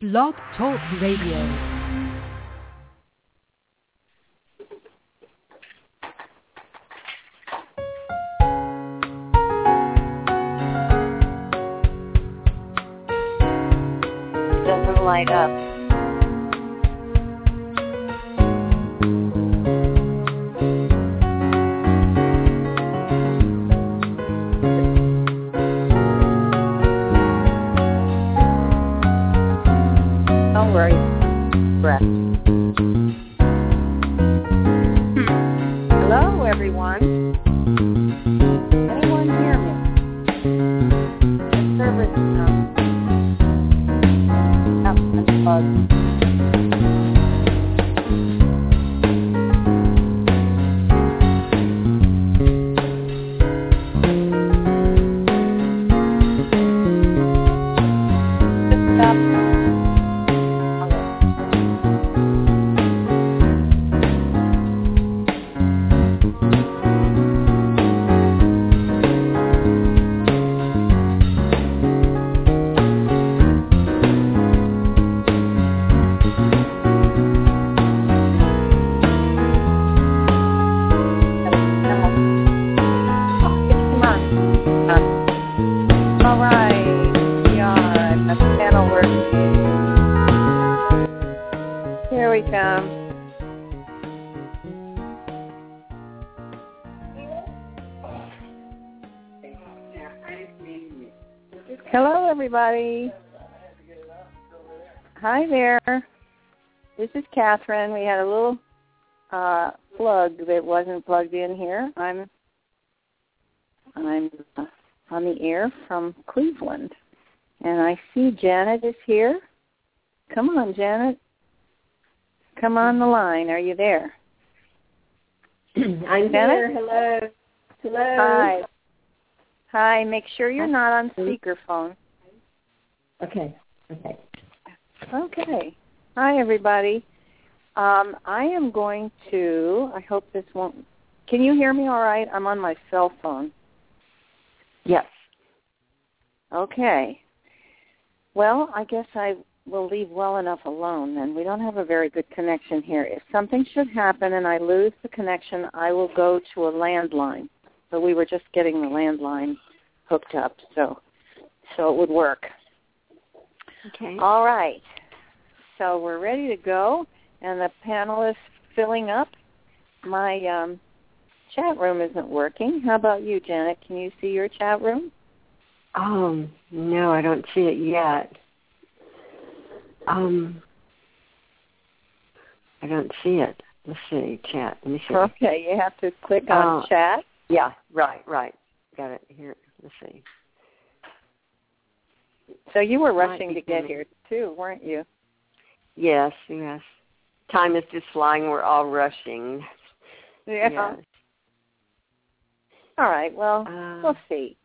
Blog Talk Radio. doesn't light up. Hi there. This is Kathryn. We had a little uh, plug that wasn't plugged in here. I'm I'm uh, on the air from Cleveland, and I see Janet is here. Come on, Janet. Come on the line. Are you there? I'm Janet? here. Hello. Hello. Hi. Hi. Make sure you're not on speakerphone. Okay. Okay. Okay. Hi, everybody. Um, I am going to. I hope this won't. Can you hear me all right? I'm on my cell phone. Yes. Okay. Well, I guess I will leave well enough alone then. We don't have a very good connection here. If something should happen and I lose the connection, I will go to a landline. So we were just getting the landline hooked up, so so it would work. Okay. All right. So we're ready to go and the panel is filling up. My um chat room isn't working. How about you, Janet? Can you see your chat room? Um, no, I don't see it yet. Um, I don't see it. Let's see, chat. Let me see. Okay, you have to click on Uh, chat. Yeah, right, right. Got it here. Let's see. So you were rushing to get here too, weren't you? Yes, yes. Time is just flying. We're all rushing. Yes. All right. Well, Uh, we'll see.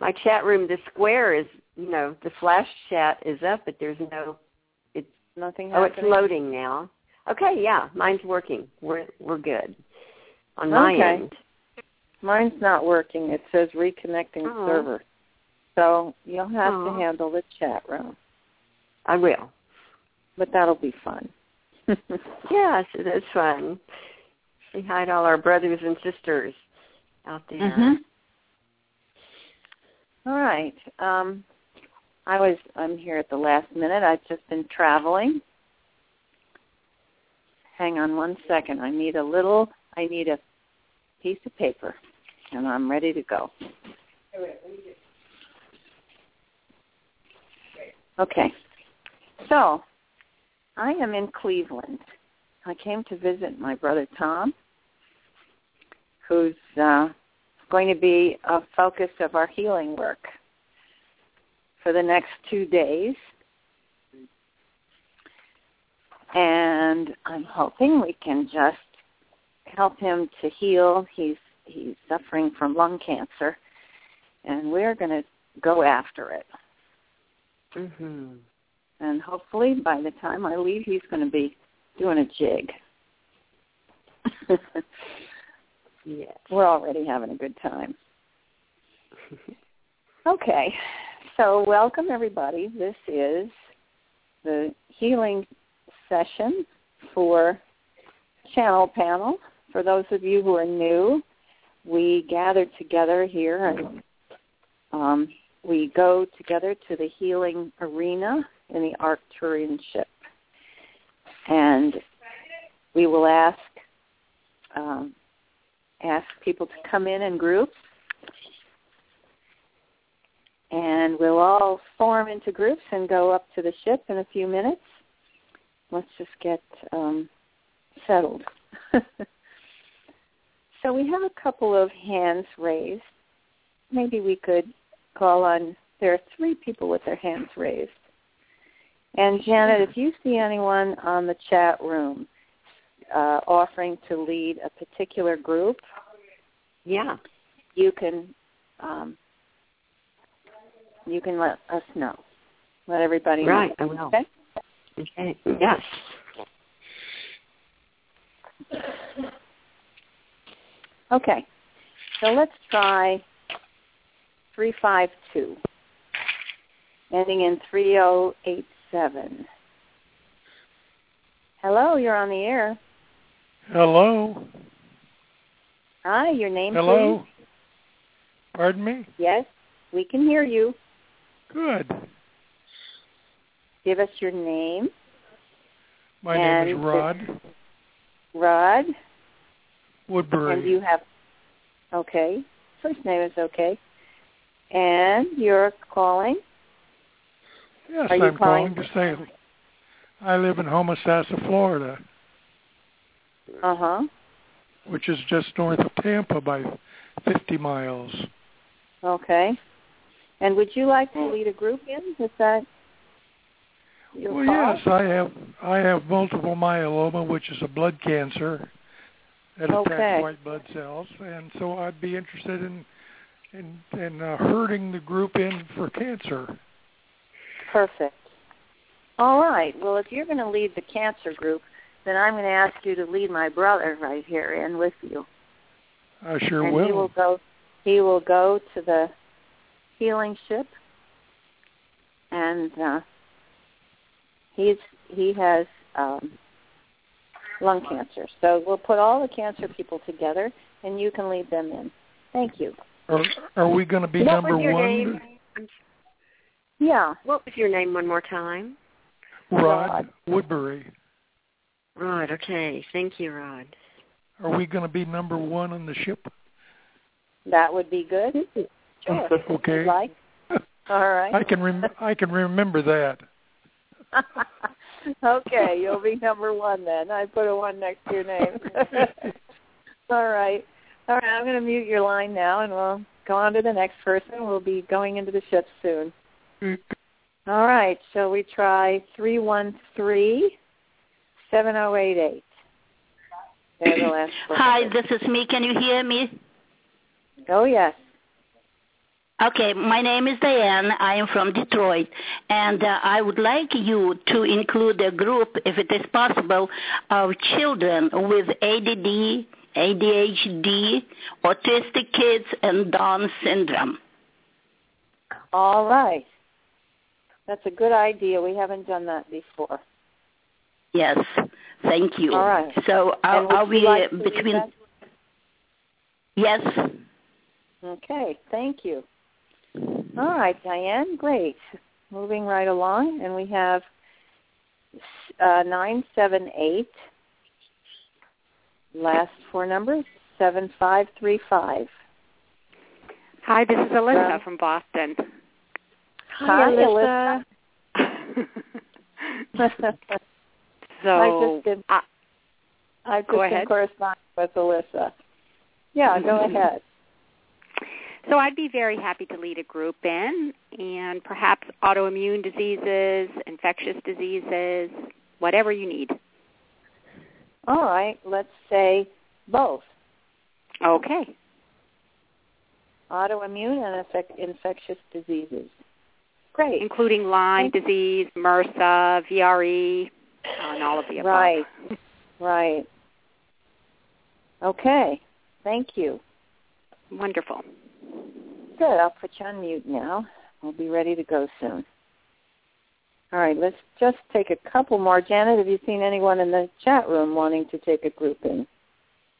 my chat room, the square is, you know, the flash chat is up, but there's no. It's nothing Oh, it's loading now. Okay, yeah, mine's working. We're we're good on my Okay. end. Mine's not working. It says reconnecting Oh. server. So you'll have to Oh. handle the chat room, I will. but that'll be fun. Yes, it is fun. Say hi to all our brothers and sisters out there. Mhm. All right. Um, I was. I'm here at the last minute. I've just been traveling. Hang on one second. I need a little. I need a piece of paper, and I'm ready to go. Okay. So, I am in Cleveland. I came to visit my brother Tom, who's uh, going to be a focus of our healing work for the next two days. And I'm hoping we can just help him to heal. He's he's suffering from lung cancer, and we're going to go after it. Mhm. And hopefully by the time I leave, he's going to be doing a jig. Yes. We're already having a good time. Okay. So welcome everybody. This is the healing session for Channel Panel. For those of you who are new, we gather together here and um, we go together to the healing arena in the Arcturian ship. And we will ask um, ask people to come in in groups and we'll all form into groups and go up to the ship in a few minutes. Let's just get um, settled. so we have a couple of hands raised. Maybe we could call on, there are three people with their hands raised. And Janet, if you see anyone on the chat room uh, offering to lead a particular group, yeah, you can um, you can let us know. Let everybody know. Right, I will. Okay. Okay. Yes. Okay. So let's try 352, ending in 3087. Hello, you're on the air. Hello. Hi, your name, is Hello. please? Pardon me? Yes, we can hear you. Good. Give us your name. My And name is Rod Rod, Woodbury. and you have, okay, first name is okay. And you're calling? Yes, are I'm calling calling- to say I live in Homosassa, Florida, Uh-huh. which is just north of Tampa by 50 miles. Okay. And would you like to lead a group in? Is that your well, call? yes, I have I have multiple myeloma, which is a blood cancer that Okay. attacks white blood cells, and so I'd be interested in in in uh, herding the group in for cancer. Perfect. All right. Well, if you're going to lead the cancer group, then I'm going to ask you to lead my brother right here in with you. I sure and will. he will go. He will go to the healing ship, and uh, he's he has um, lung cancer. So we'll put all the cancer people together, and you can lead them in. Thank you. Are, are we going to be what number was your one? name? Yeah. What was your name one more time? Rod Rod. Woodbury. Rod. Okay. Thank you, Rod. Are we going to be number one on the ship? That would be good. Sure. Okay. like. All right. I can rem- I can remember that. okay, you'll be number one then. I put a one next to your name. All right. All right, I'm going to mute your line now, and we'll go on to the next person. We'll be going into the ship soon. All right, shall we try 313 7088? The last. Hi, this is me. Can you hear me? Oh, yes. Okay, my name is Diane. I am from Detroit, and uh, I would like you to include a group, if it is possible, of children with ADD, ADHD, autistic kids, and Down syndrome. All right. That's a good idea. We haven't done that before. Yes, thank you. All right. So I'll, I'll be like uh, to lead between. Yes. Okay, thank you. All right, Diane, great. Moving right along, and we have uh, 978, last four numbers, 7535. Hi, this is Alyssa From- from Boston. Hi, Alyssa. so I've just been, I- I've just been corresponding with Alyssa. Yeah, go mm-hmm. ahead. so I'd be very happy to lead a group in, and perhaps autoimmune diseases, infectious diseases, whatever you need. All right, let's say both Okay. autoimmune and infectious diseases. Great. Including Lyme Thank- disease, MRSA, VRE, and all of the above. Right. Right. Okay. Thank you. Wonderful. Good. I'll put you on mute now. We'll be ready to go soon. All right, let's just take a couple more. Janet, have you seen anyone in the chat room wanting to take a group in?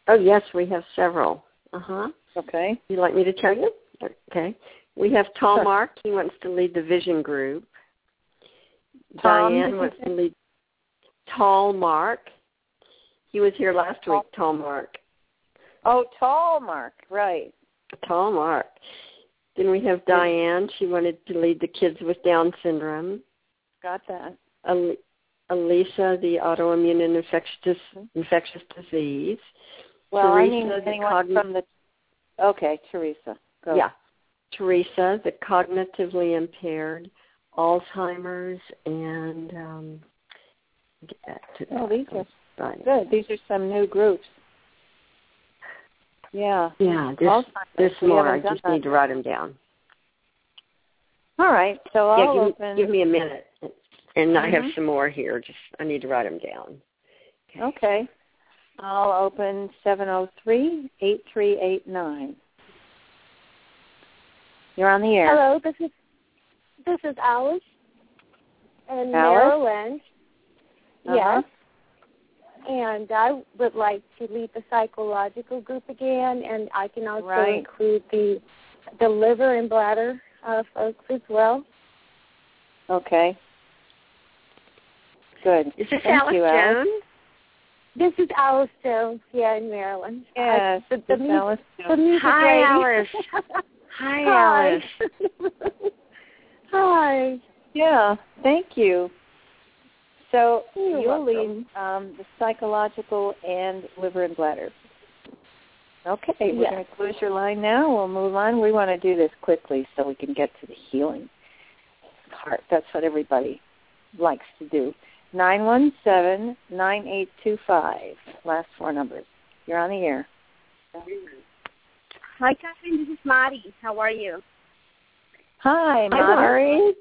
Oh yes, we have several. Uh huh. Okay. You'd like me to tell you? Okay. We have Tall Mark. He wants to lead the vision group. Tom, Diane wants to lead Tall Mark. He was here last week. Tall Mark. Oh, tall Mark, right. Tall Mark. Then we have Diane. She wanted to lead the kids with Down syndrome. Got that. Al- Elisa, the autoimmune and infectious mm-hmm. infectious disease. Well, I Teresa, mean anyone cogn- from the. Okay, Teresa, go. Yeah. Teresa, the cognitively impaired, Alzheimer's, and um, get to Oh, these are Right. good. These are some new groups. Yeah. Yeah, this Alzheimer's. We more. I just that. need to write them down. All right, so yeah, I'll give, open. give me a minute, and I have Mhm. some more here. Just I need to write them down. Okay. I'll open seven zero three eight three eight nine. You're on the air. Hello, this is this is Alice in Alice? Maryland. Uh-huh. Yes. And I would like to lead the psychological group again, and I can also Right. include the the liver and bladder uh, folks as well. Okay. Good. Is this Thank Alice you, Alice. Jones? This is Alice Jones, yeah, in Maryland. Yes, I, the, the, it's mu- Alice Jones. music Hi. Alice. Hi, Hi. Alice. Hi. Yeah, thank you. So You're you'll welcome. lead um, the psychological and liver and bladder. Okay, we're Yes. going to close your line now. We'll move on. We want to do this quickly so we can get to the healing part. That's what everybody likes to do. Nine one seven nine eight two five. Last four numbers. You're on the air. Hi, Kathryn. This is Mari. How are you? Hi, Mari.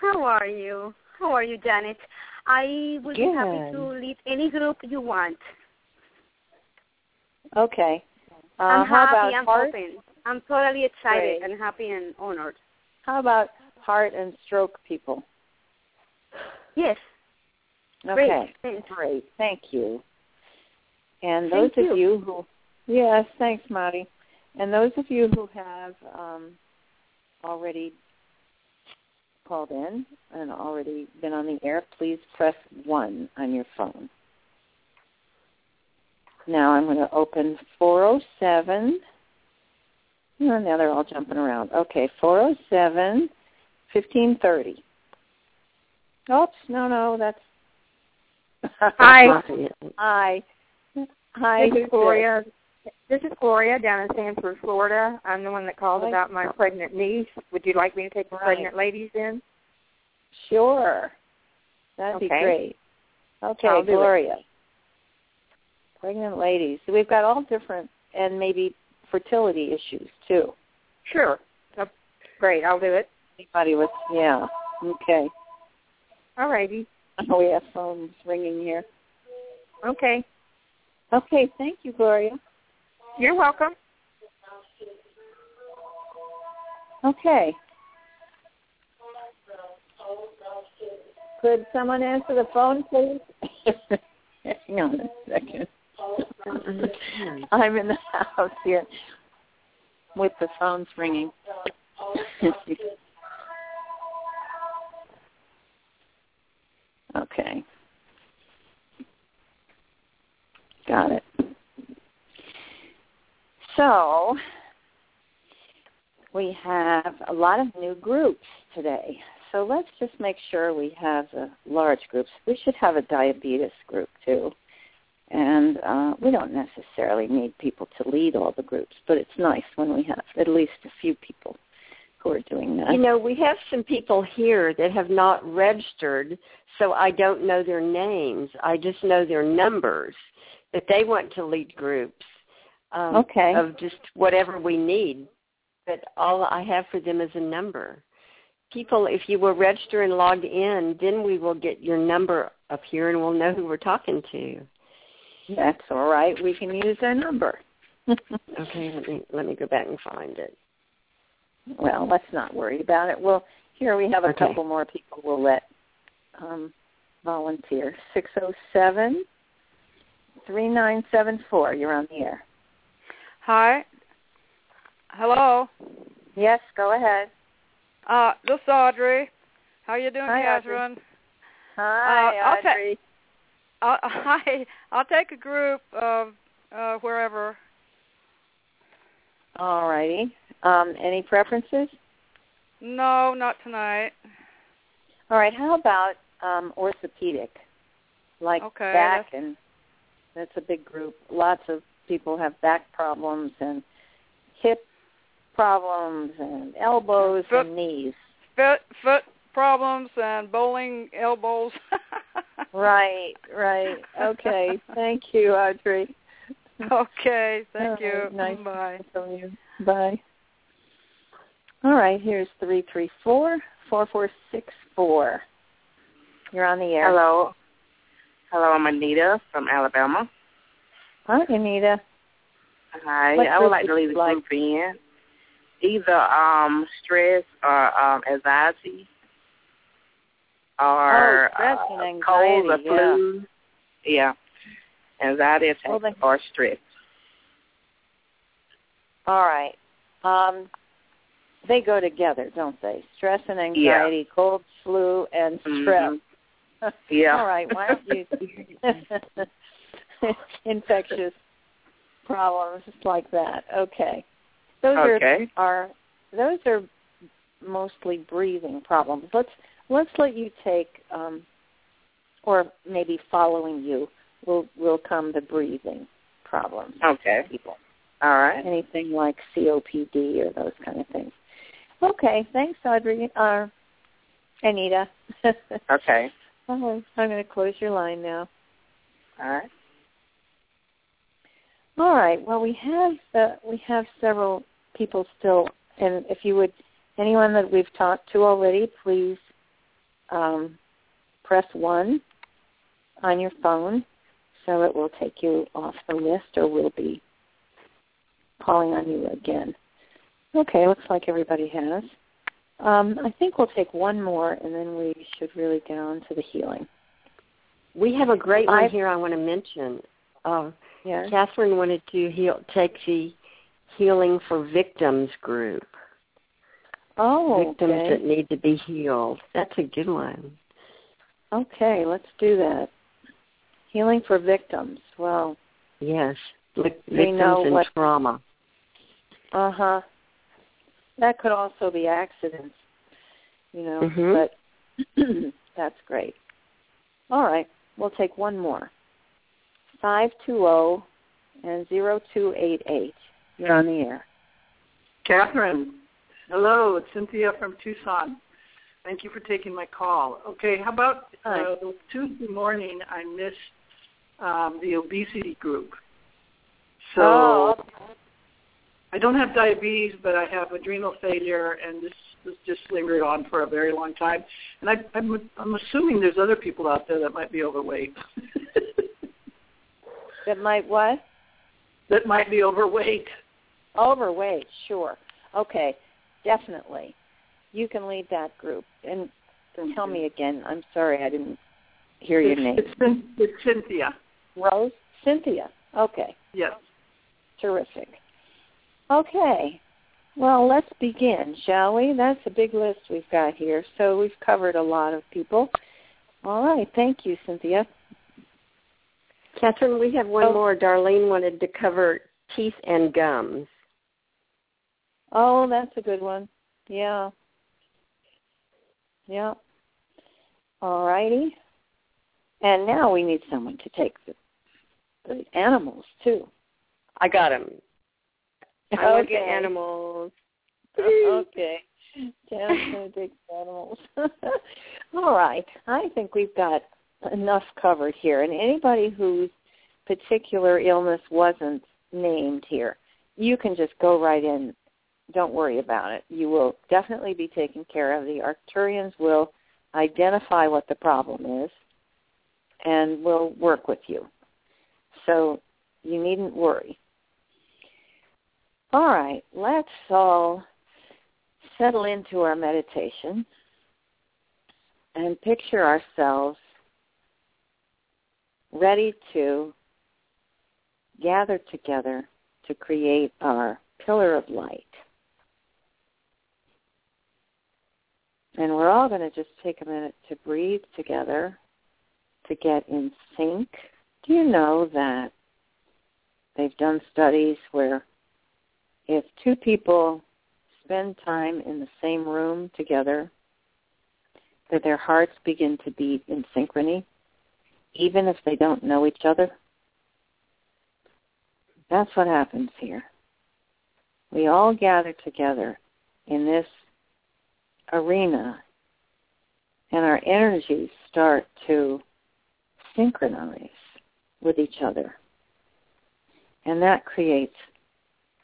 How are you? How are you, Janet? I will be happy to lead any group you want. Okay. Uh, I'm how happy. about I'm heart? open. I'm totally excited Great. and happy and honored. How about heart and stroke people? Yes. Okay. Great. Great. Thank you. And Thank those you. of you who, yes, thanks, Marty. And those of you who have um, already called in and already been on the air, please press 1 on your phone. Now I'm going to open 407. Oh, now they're all jumping around. Okay, 407 1530. Oops, no, no, that's. Hi. Hi. Hi. Gloria. This is Gloria down in Sanford, Florida. I'm the one that called Hi. about my pregnant niece. Would you like me to take the Right. pregnant ladies in? Sure. That'd be great. Okay, I'll. Gloria. Pregnant ladies. So we've got all different and maybe fertility issues too. Sure. Oh, great. I'll do it. Anybody with yeah. Okay. All righty. Oh, we have phones ringing here. Okay. Okay, thank you, Gloria. You're welcome. Okay. Could someone answer the phone, please? Hang on a second. I'm in the house here with the phones ringing. okay. Got it. So, we have a lot of new groups today. So let's just make sure we have the large groups. We should have a diabetes group too. And uh, we don't necessarily need people to lead all the groups, but it's nice when we have at least a few people who are doing that. You know, we have some people here that have not registered, so I don't know their names. I just know their numbers that they want to lead groups um, Okay. of just whatever we need. But all I have for them is a number. People, if you will register and log in, then we will get your number up here and we'll know who we're talking to. That's all right. We can use their number. Okay, let me let me go back and find it. well, let's not worry about it. Well, here we have a Okay. couple more people we'll let um, volunteer. Six zero seven three nine seven four. You're on the air. Hi. Hello. Yes, go ahead. Uh, this is Audrey. How you doing, Hi, Audrey. Hi, Uh, I'll ta- Audrey. Uh, hi. I'll take a group of uh, wherever. All righty. Um, any preferences? No, not tonight. All right. How about um, orthopedic, like Okay, back and that's a big group. Lots of people have back problems and hip problems and elbows Foot- and knees. Foot foot problems and bowling elbows. Right, right. Okay. Thank you, Audrey. okay. Thank All you. right, Nice mm, Bye. from you. Bye. All right. Here's three three four four four six four. You're on the air. Hello. Hello, I'm Anita from Alabama. Hi, Anita. Hi. What I would like to leave a like? group in. Either um stress or um anxiety or Oh, stress and uh, cold or flu. Yeah. Anxiety attacks Well, then- or stress. All right. Um, they go together, don't they? Stress and anxiety, yeah. cold, flu, and stress. Mhm. Yeah. All right. Why don't you infectious problems like that? Okay. Those Okay. are are those are mostly breathing problems. Let's let's let you take um, or maybe following you will will come the breathing problems. Okay. People All right. anything like COPD or those kind of things. Okay, thanks, Audrey. Uh, Anita. Okay. I'm going to close your line now. All right. All right. Well, we have uh, we have several people still, and if you would, anyone that we've talked to already, please um, press one on your phone, so it will take you off the list, or we'll be calling on you again. Okay, looks like everybody has. Um, I think we'll take one more, and then we should really get on to the healing. We have a great one I've- here I want to mention. Uh, Yes. Catherine wanted to heal, take the Healing for Victims group. Oh, Victims okay. that need to be healed. That's a good one. Okay, let's do that. Healing for victims. Well, Yes. We Victims and what- trauma. uh huh. That could also be accidents, you know, Mhm. but that's great. All right, we'll take one more. Five two zero and zero two eight eight. You're on the air. Kathryn, hello, it's Cynthia from Tucson. Thank you for taking my call. Okay, how about uh, Tuesday morning I missed um, the obesity group. So Oh, I don't have diabetes, but I have adrenal failure, and this this just lingered on for a very long time. And I, I'm I'm assuming there's other people out there that might be overweight. That might what? that might be overweight. Overweight, sure. Okay, definitely. You can lead that group. And tell me again. I'm sorry, I didn't hear your name. It's, it's Cynthia. Rose? Cynthia. Okay, Yes. terrific. Okay. Well, let's begin, shall we? That's a big list we've got here. So we've covered a lot of people. All right. Thank you, Cynthia. Kathryn, we have one Oh. more. Darlene wanted to cover teeth and gums. Oh, that's a good one. Yeah. Yeah. All righty. And now we need someone to take the, the animals too. I got them. I Okay. at animals. okay. Jan's going to take the animals. All right. I think we've got enough covered here. And anybody whose particular illness wasn't named here, you can just go right in. Don't worry about it. You will definitely be taken care of. The Arcturians will identify what the problem is and will work with you. So you needn't worry. All right, let's all settle into our meditation and picture ourselves ready to gather together to create our pillar of light. And we're all going to just take a minute to breathe together to get in sync. Do you know that they've done studies where if two people spend time in the same room together, that their hearts begin to beat in synchrony, even if they don't know each other? That's what happens here. We all gather together in this arena and our energies start to synchronize with each other. And that creates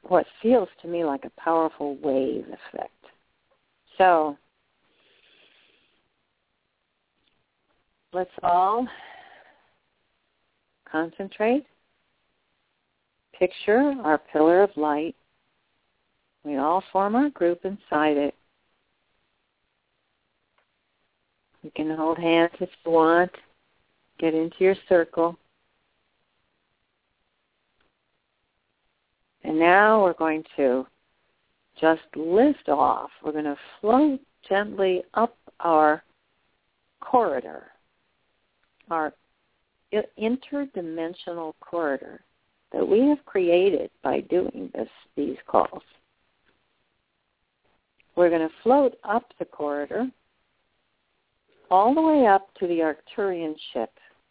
what feels to me like a powerful wave effect. So let's all concentrate, picture our pillar of light. We all form our group inside it. You can hold hands if you want. Get into your circle. And now we're going to just lift off. We're going to float gently up our corridor, our interdimensional corridor that we have created by doing this, these calls. We're going to float up the corridor all the way up to the Arcturian ship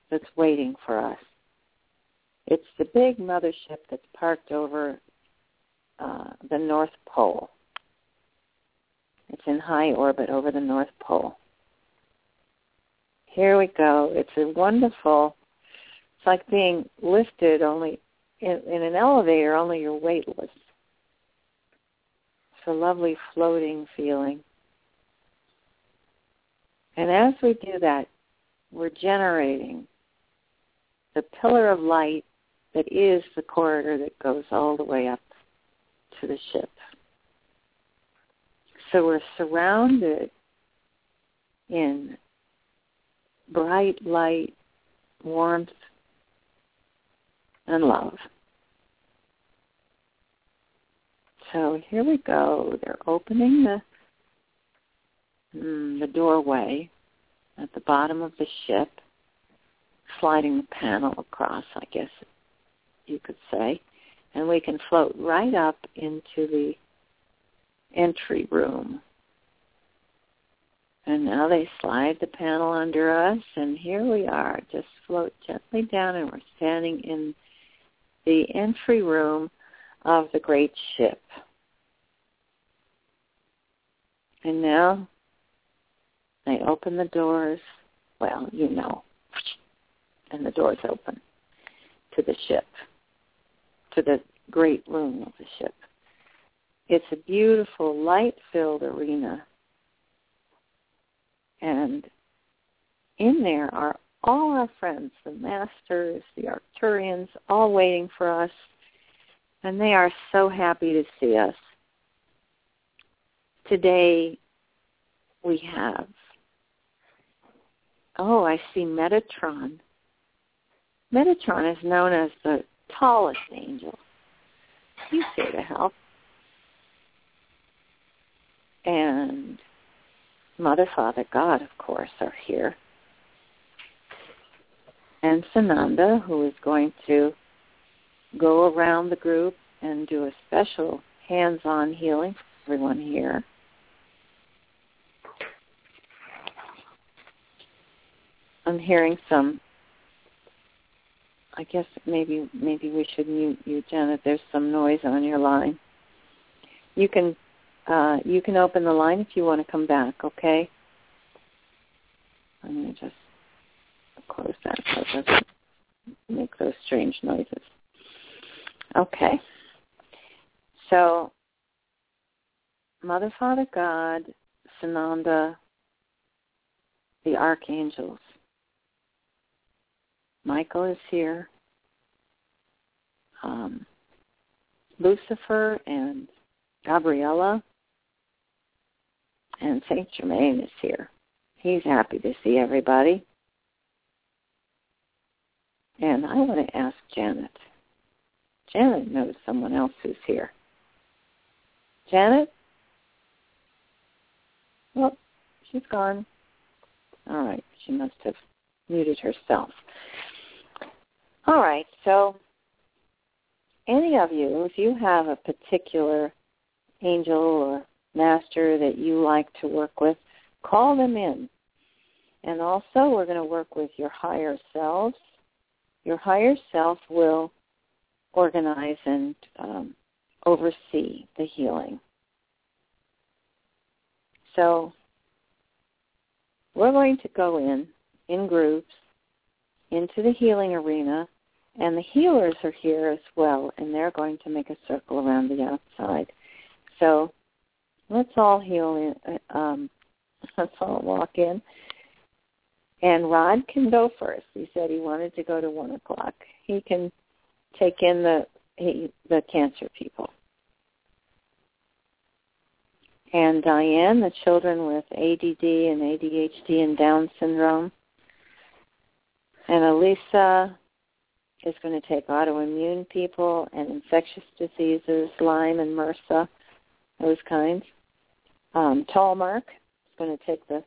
that's waiting for us. It's the big mothership that's parked over uh, the North Pole. It's in high orbit over the North Pole. Here we go. It's a wonderful, it's like being lifted only in, in an elevator, only you're weightless. It's a lovely floating feeling. And as we do that, we're generating the pillar of light that is the corridor that goes all the way up to the ship. So we're surrounded in bright light, warmth, and love. So here we go. They're opening the mm, the doorway at the bottom of the ship, sliding the panel across, I guess you could say, and we can float right up into the entry room. And now they slide the panel under us, and here we are. Just float gently down, and we're standing in the entry room of the great ship. And now they open the doors. Well, you know. And the doors open to the ship, to the great room of the ship. It's a beautiful, light-filled arena. And in there are all our friends, the masters, the Arcturians, all waiting for us. And they are so happy to see us. Today we have Oh, I see Metatron. Metatron is known as the tallest angel. He's here to help. And Mother, Father, God, of course, are here. And Sananda, who is going to go around the group and do a special hands-on healing for everyone here. I'm hearing some. I guess maybe maybe we should mute you, Janet. There's some noise on your line. You can uh, you can open the line if you want to come back. Okay. Going to just close that so it doesn't make those strange noises. Okay. So, Mother, Father, God, Sananda, the archangels, Michael is here. Um, Lucifer and Gabriella And St. Germain is here. He's happy to see everybody. And I want to ask Janet. Janet knows someone else who's here. Janet? Well, she's gone. All right, she must have muted herself. All right, so any of you, if you have a particular angel or master that you like to work with, call them in. And also, we're going to work with your higher selves. Your higher self will organize and um, oversee the healing. So we're going to go in, in groups, into the healing arena, and the healers are here as well, and they're going to make a circle around the outside. So let's all heal in, um, let's all walk in. And Rod can go first. He said he wanted to go to one o'clock. He can take in the he, the cancer people. And Diane, the children with ADD and ADHD and Down syndrome. And Elisa is going to take autoimmune people and infectious diseases, Lyme and MRSA, those kinds. Um, Tallmark is going to take the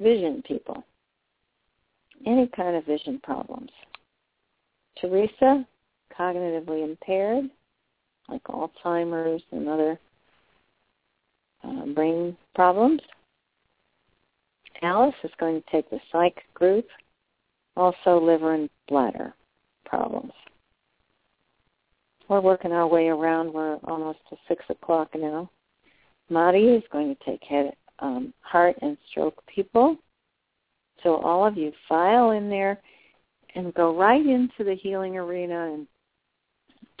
vision people, any kind of vision problems. Teresa, cognitively impaired, like Alzheimer's and other uh, brain problems. Alice is going to take the psych group, also liver and bladder problems. We're working our way around. We're almost to 6 o'clock now. Madi is going to take head, um, heart and stroke people. So all of you file in there and go right into the healing arena and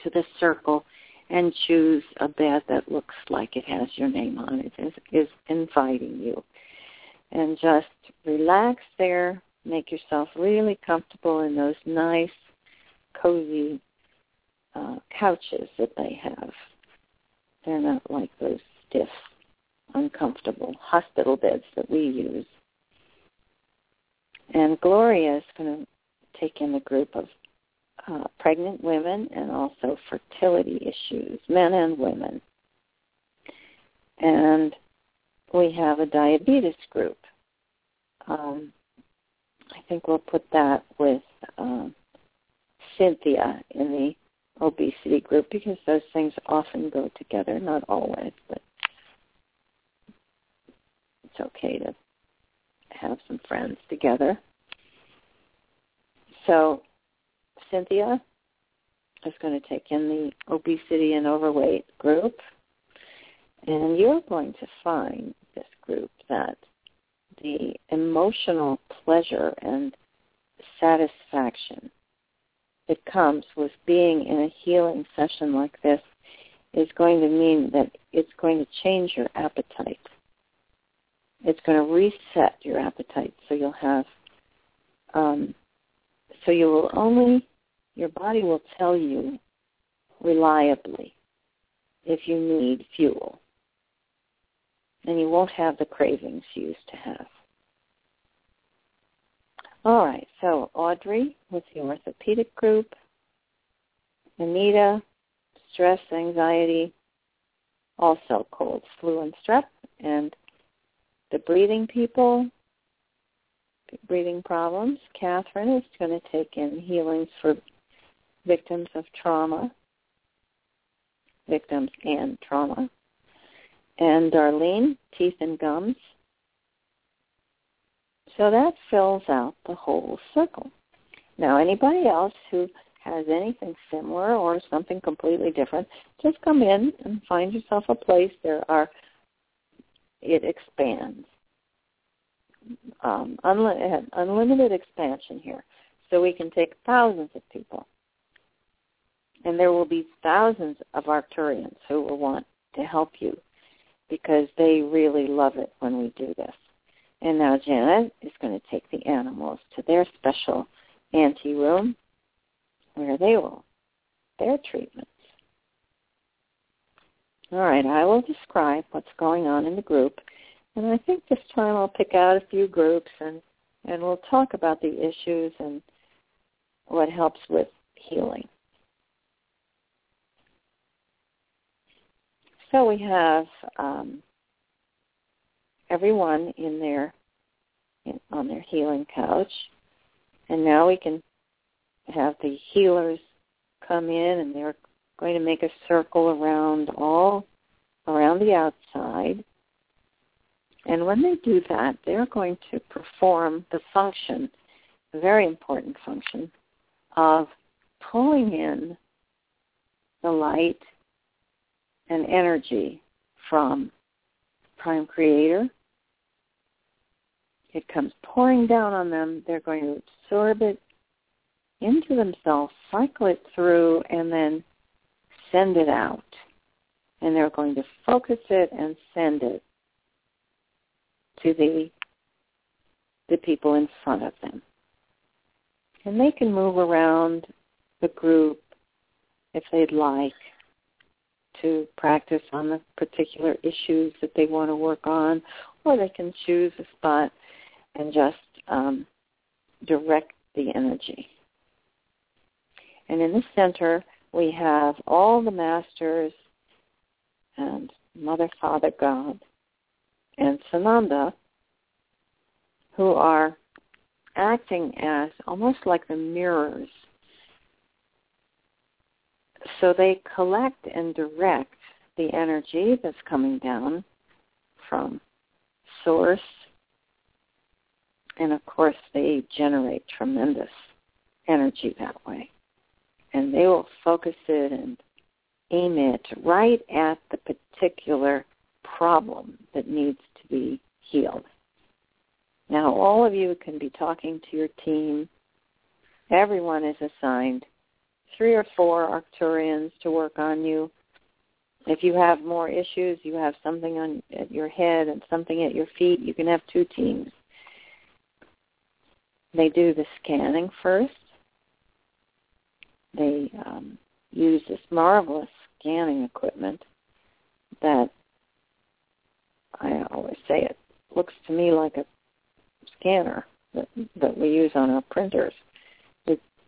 to the circle and choose a bed that looks like it has your name on it, is, is inviting you. And just relax there, make yourself really comfortable in those nice, cozy uh, couches that they have. They're not like those stiff, uncomfortable hospital beds that we use. And Gloria is going to take in the group of uh, pregnant women and also fertility issues, men and women. And we have a diabetes group. Um, I think we'll put that with um, Cynthia in the obesity group because those things often go together, not always, but it's okay to have some friends together. So Cynthia is going to take in the obesity and overweight group. And you're going to find this group that the emotional pleasure and satisfaction that comes with being in a healing session like this is going to mean that it's going to change your appetite. It's going to reset your appetite so you'll have um, so you will only your body will tell you reliably if you need fuel. And you won't have the cravings you used to have. All right, so Audrey with the orthopedic group, Anita, stress, anxiety, also cold, flu, and strep, and the breathing people, breathing problems. Catherine is going to take in healings for victims of trauma, victims and trauma. And Darlene, teeth and gums. So that fills out the whole circle. Now, anybody else who has anything similar or something completely different, just come in and find yourself a place. There are, it expands. Um, unlimited, unlimited expansion here. So we can take thousands of people and there will be thousands of Arcturians who will want to help you because they really love it when we do this. And now Janet is going to take the animals to their special ante room where they will their treatments. All right, I will describe what's going on in the group, And I think this time I'll pick out a few groups and, and we'll talk about the issues and what helps with healing. So we have um, everyone in their in, on their healing couch, and now we can have the healers come in, and they're going to make a circle around all around the outside. And when they do that, they're going to perform the function, a very important function, of pulling in the light and energy from Prime Creator. It comes pouring down on them. They're going to absorb it into themselves, cycle it through, and then send it out. And they're going to focus it and send it to the the people in front of them. And they can move around the group if they'd like to practice on the particular issues that they want to work on, or they can choose a spot and just um, direct the energy. And in the center, we have all the masters and Mother, Father, God, and Sananda, who are acting as almost like the mirrors so they collect and direct the energy that's coming down from source. And of course, they generate tremendous energy that way. And they will focus it and aim it right at the particular problem that needs to be healed. Now, all of you can be talking to your team. Everyone is assigned three or four Arcturians to work on you. If you have more issues, you have something on at your head and something at your feet, you can have two teams. They do the scanning first. They um, use this marvelous scanning equipment that I always say it looks to me like a scanner that, that we use on our printers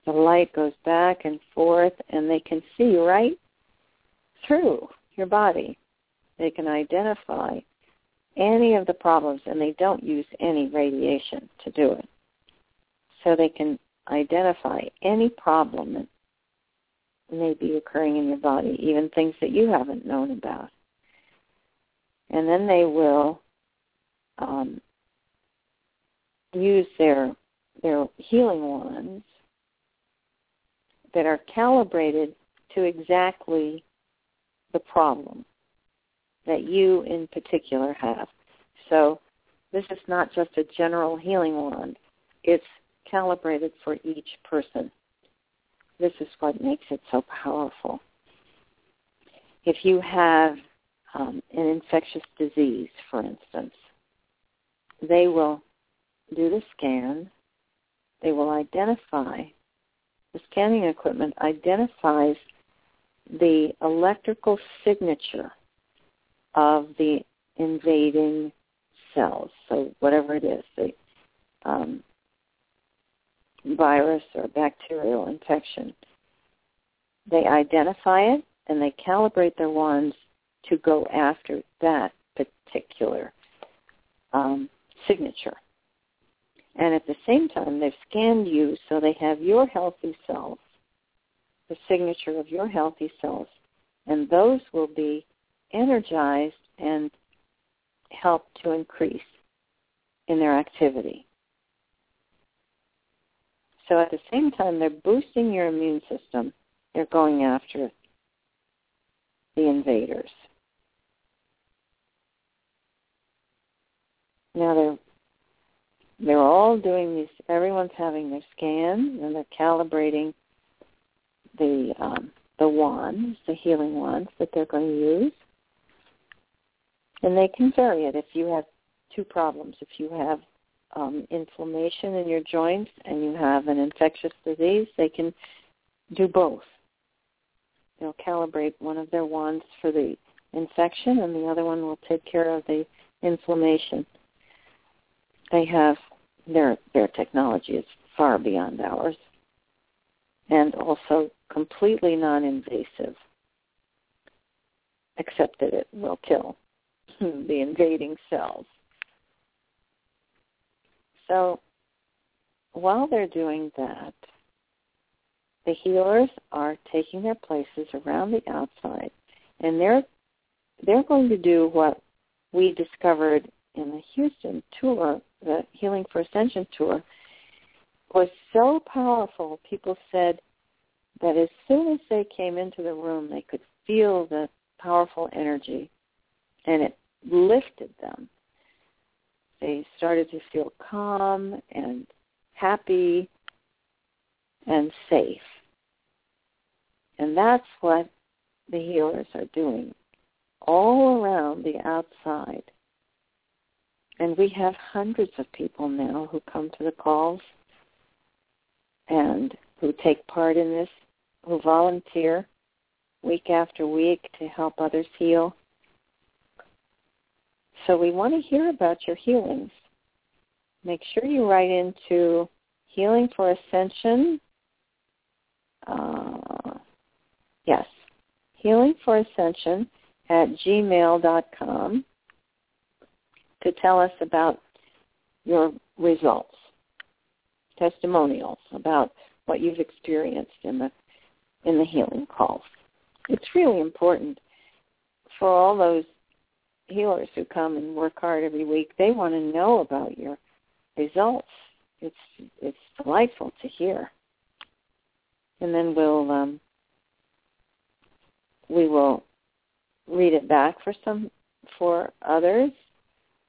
the light goes back and forth and they can see right through your body. They can identify any of the problems and they don't use any radiation to do it. So they can identify any problem may be occurring in your body, even things that you haven't known about. And then they will um, use their their healing wands that are calibrated to exactly the problem that you in particular have. So this is not just a general healing wand. It's calibrated for each person. This is what makes it so powerful. If you have um, an infectious disease, for instance, they will do the scan. They will identify the scanning equipment identifies the electrical signature of the invading cells. So whatever it is, the um, virus or bacterial infection, they identify it and they calibrate their wands to go after that particular um, signature. And at the same time, they've scanned you so they have your healthy cells, the signature of your healthy cells, and those will be energized and help to increase in their activity. So at the same time, they're boosting your immune system. They're going after the invaders. Now they're they're all doing these. Everyone's having their scan and they're calibrating the um, the wands, the healing wands that they're going to use, and they can vary it. If you have two problems, if you have um, inflammation in your joints and you have an infectious disease, they can do both. They'll calibrate one of their wands for the infection, and the other one will take care of the inflammation. They have their their technology is far beyond ours, and also completely non-invasive, except that it will kill the invading cells. So while they're doing that, the healers are taking their places around the outside, and they're they're going to do what we discovered in the Houston tour, the Healing for Ascension tour, was so powerful. People said that as soon as they came into the room, they could feel the powerful energy, and it lifted them. They started to feel calm and happy and safe. And that's what the healers are doing all around the outside. And we have hundreds of people now who come to the calls and who take part in this, who volunteer week after week to help others heal. So we want to hear about your healings. Make sure you write into Healing for Ascension. Uh, yes, Healing for Ascension at gmail.com to tell us about your results, testimonials about what you've experienced in the in the healing calls. It's really important for all those healers who come and work hard every week. They want to know about your results. It's it's delightful to hear. And then we'll um, we will read it back for some for others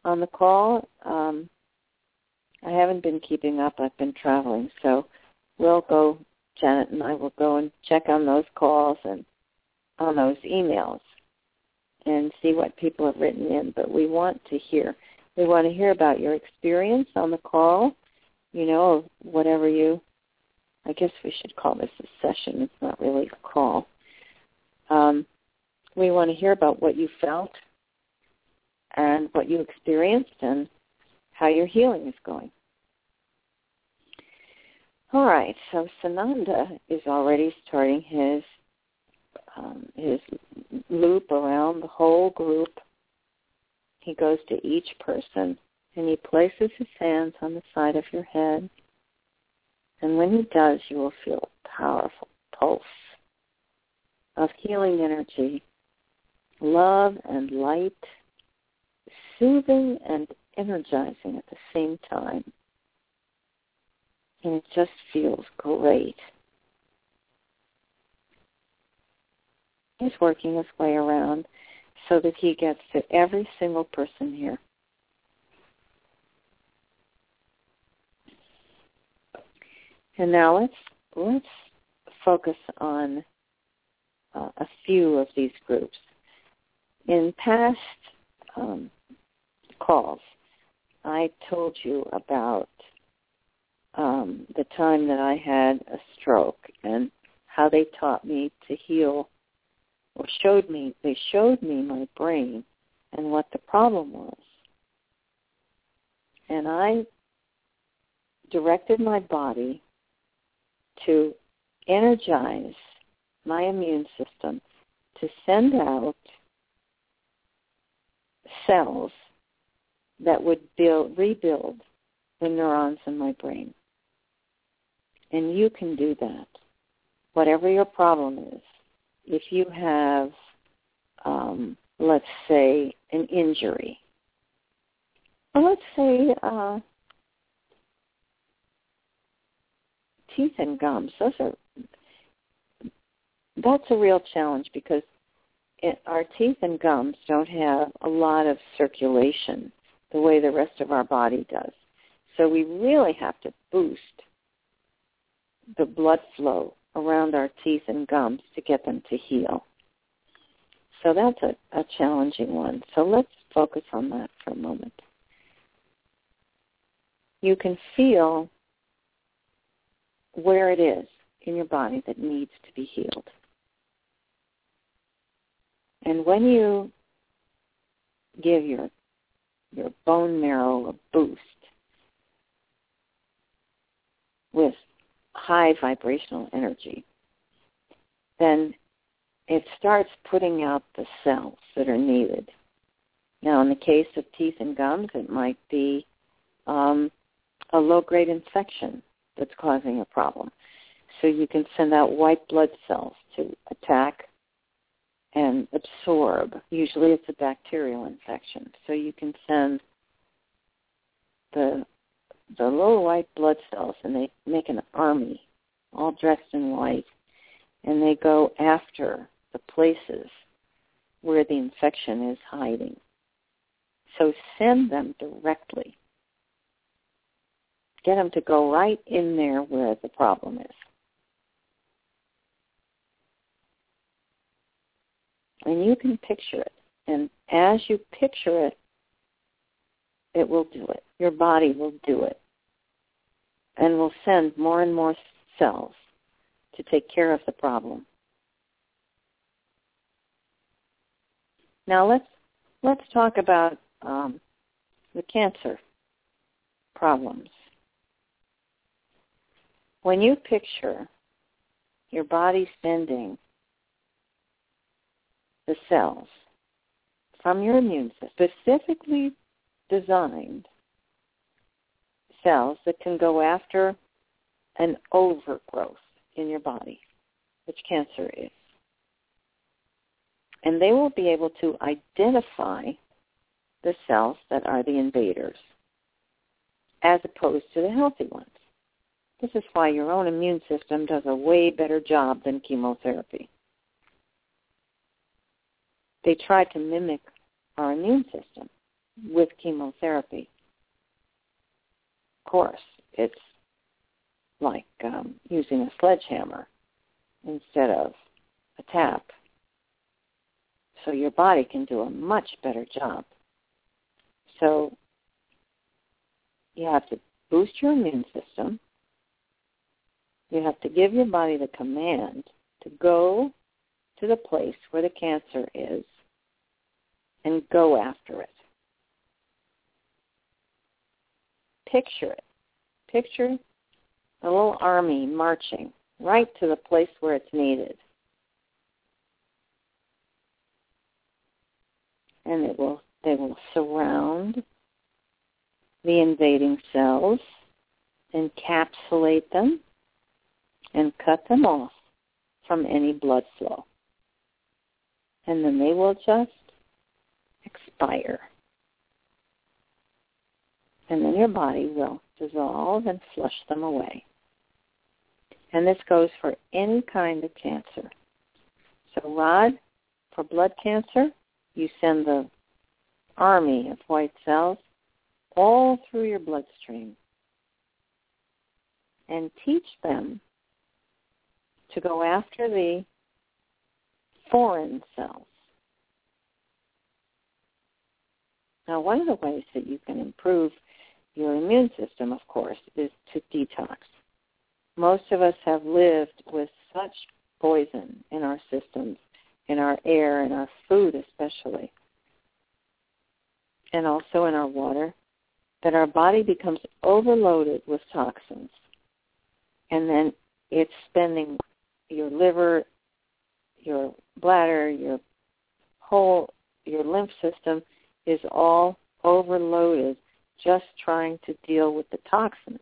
on the call. Um, I haven't been keeping up. I've been traveling, so we'll go. Janet and I will go and check on those calls and on those emails and see what people have written in. But we want to hear. We want to hear about your experience on the call. You know, whatever you. I guess we should call this a session. It's not really a call. Um, we want to hear about what you felt and what you experienced and how your healing is going. All right, so Sananda is already starting his um, his loop around the whole group. He goes to each person and he places his hands on the side of your head. And when he does, you will feel a powerful pulse of healing energy love and light, soothing and energizing at the same time. And it just feels great. He's working his way around so that he gets to every single person here. And now let's let's focus on uh, a few of these groups in past um, calls, I told you about um, the time that I had a stroke and how they taught me to heal or showed me, they showed me my brain and what the problem was. And I directed my body to energize my immune system to send out cells that would build, rebuild the neurons in my brain. And you can do that. Whatever your problem is, if you have, um, let's say, an injury, or let's say uh, teeth and gums, those are that's a real challenge because it, our teeth and gums don't have a lot of circulation the way the rest of our body does. So we really have to boost the blood flow around our teeth and gums to get them to heal. So that's a, a challenging one. So let's focus on that for a moment. You can feel where it is in your body that needs to be healed. And when you give your your bone marrow a boost with high vibrational energy, then it starts putting out the cells that are needed. Now, in the case of teeth and gums, it might be um, a low-grade infection that's causing a problem. So you can send out white blood cells to attack and absorb. Usually it's a bacterial infection. So you can send the the little white blood cells and they make an army all dressed in white and they go after the places where the infection is hiding. So send them directly. Get them to go right in there where the problem is. And you can picture it. And as you picture it, it will do it. Your body will do it. And will send more and more cells to take care of the problem. Now let's let's talk about um, the cancer problems. When you picture your body sending the cells from your immune system, specifically designed cells that can go after an overgrowth in your body, which cancer is. And they will be able to identify the cells that are the invaders as opposed to the healthy ones. This is why your own immune system does a way better job than chemotherapy. They try to mimic our immune system with chemotherapy. Of course, it's like um, using a sledgehammer instead of a tap. So your body can do a much better job. So you have to boost your immune system. You have to give your body the command to go to the place where the cancer is and go after it. Picture it. Picture a little army marching right to the place where it's needed. And it will they will surround the invading cells, encapsulate them, and cut them off from any blood flow. And then they will just expire. And then your body will dissolve and flush them away. And this goes for any kind of cancer. So Rod, for blood cancer, you send the army of white cells all through your bloodstream and teach them to go after the foreign cells. Now, one of the ways that you can improve your immune system, of course, is to detox. Most of us have lived with such poison in our systems, in our air, in our food especially, and also in our water, that our body becomes overloaded with toxins. And then it's spending your liver, your bladder, your whole, your lymph system is all overloaded just trying to deal with the toxins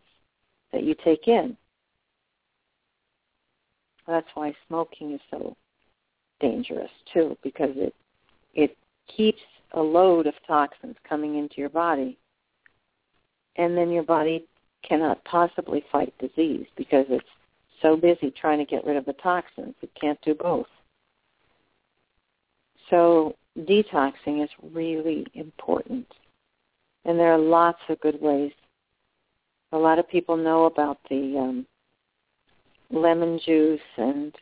that you take in. That's why smoking is so dangerous too, because it it keeps a load of toxins coming into your body, and then your body cannot possibly fight disease because it's so busy trying to get rid of the toxins. It can't do both. So detoxing is really important. And there are lots of good ways. A lot of people know about the um, lemon juice and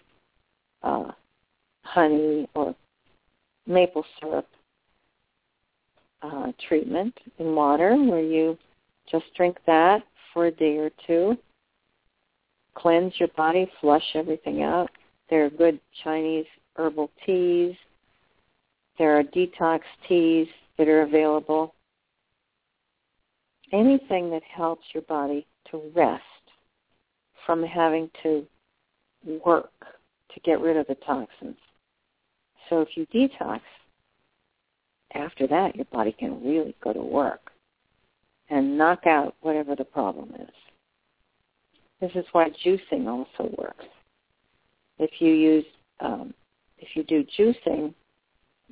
uh, honey or maple syrup uh, treatment in water where you just drink that for a day or two. Cleanse your body, flush everything out. There are good Chinese herbal teas. There are detox teas that are available anything that helps your body to rest from having to work to get rid of the toxins. So if you detox, after that your body can really go to work and knock out whatever the problem is. This is why juicing also works. If you use, um, if you do juicing,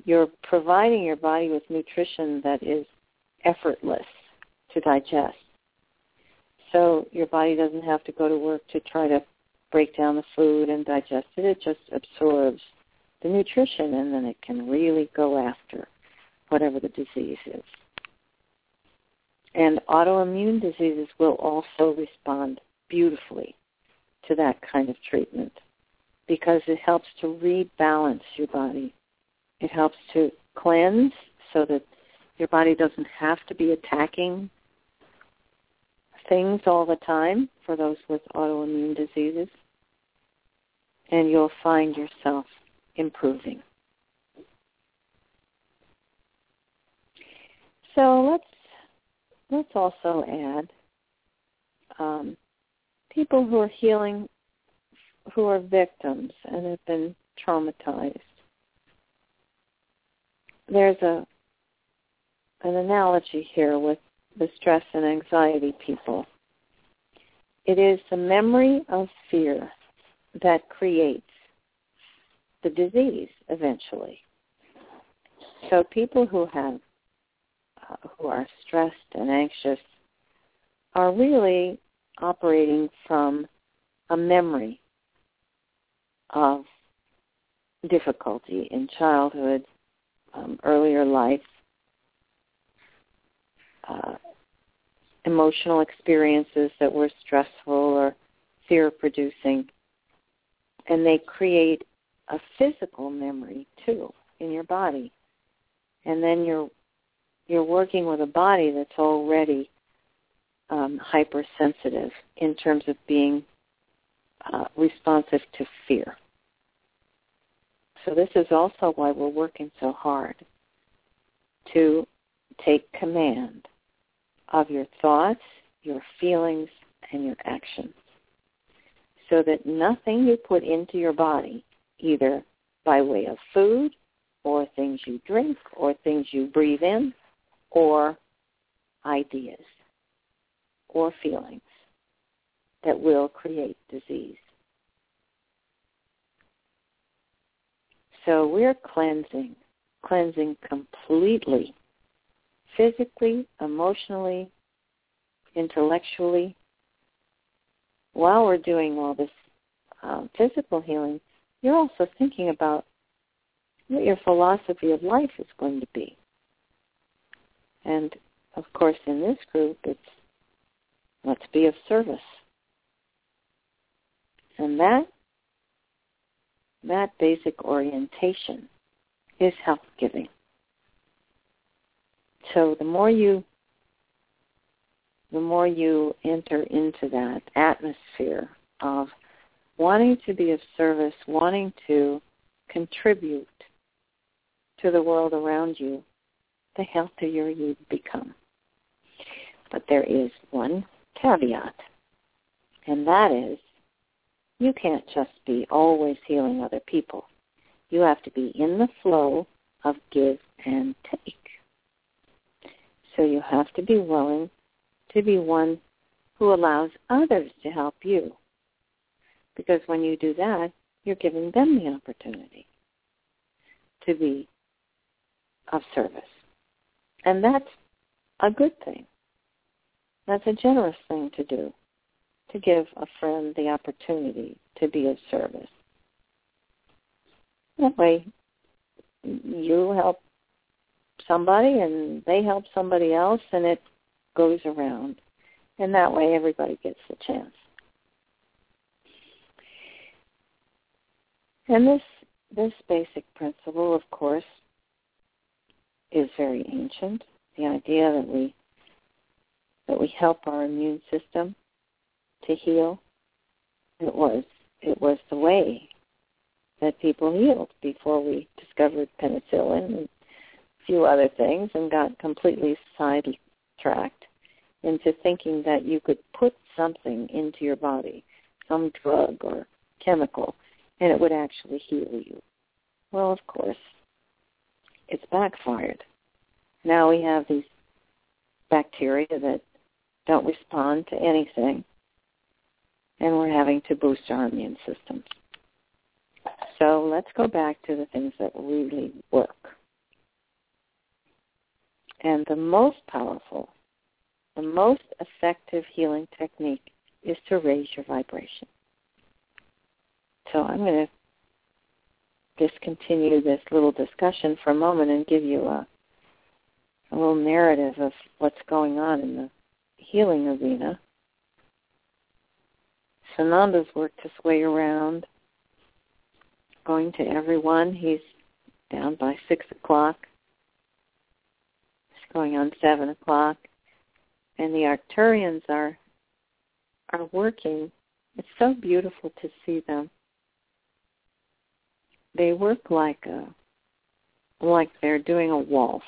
you're providing your body with nutrition that is effortless to digest. So your body doesn't have to go to work to try to break down the food and digest it. It just absorbs the nutrition and then it can really go after whatever the disease is. And autoimmune diseases will also respond beautifully to that kind of treatment because it helps to rebalance your body. It helps to cleanse so that your body doesn't have to be attacking things all the time for those with autoimmune diseases. And you'll find yourself improving. So let's let's also add um, people who are healing, who are victims and have been traumatized. There's a an analogy here with the stress and anxiety people. It is the memory of fear that creates the disease eventually. So people who have uh, who are stressed and anxious are really operating from a memory of difficulty in childhood, um, earlier life, uh, emotional experiences that were stressful or fear-producing, and they create a physical memory too in your body. And then you're you're working with a body that's already um, hypersensitive in terms of being uh, responsive to fear. So this is also why we're working so hard to take command of your thoughts, your feelings, and your actions so that nothing you put into your body, either by way of food or things you drink or things you breathe in or ideas or feelings that will create disease. So we're cleansing, cleansing completely, physically, emotionally, intellectually. While we're doing all this um, physical healing, you're also thinking about what your philosophy of life is going to be. And of course, in this group, it's let's be of service. And that that basic orientation is help giving. So the more you the more you enter into that atmosphere of wanting to be of service, wanting to contribute to the world around you, the healthier you become. But there is one caveat, and that is you can't just be always healing other people. You have to be in the flow of give and take. So you have to be willing to be one who allows others to help you. Because when you do that, you're giving them the opportunity to be of service. And that's a good thing. That's a generous thing to do, to give a friend the opportunity to be of service. That way, you help somebody and they help somebody else and it goes around. And that way everybody gets the chance. And this this basic principle, of course, is very ancient. The idea that we that we help our immune system to heal. It was it was the way that people healed before we discovered penicillin and few other things and got completely sidetracked into thinking that you could put something into your body, some drug or chemical, and it would actually heal you. Well, of course, it's backfired. Now we have these bacteria that don't respond to anything, and we're having to boost our immune system. So let's go back to the things that really work. And the most powerful, the most effective healing technique is to raise your vibration. So I'm going to discontinue this little discussion for a moment and give you a, a little narrative of what's going on in the healing arena. Sananda's worked his way around, going to everyone. He's down by 6 o'clock. Going on 7 o'clock. And the Arcturians are are working. It's so beautiful to see them. They work like a like they're doing a waltz.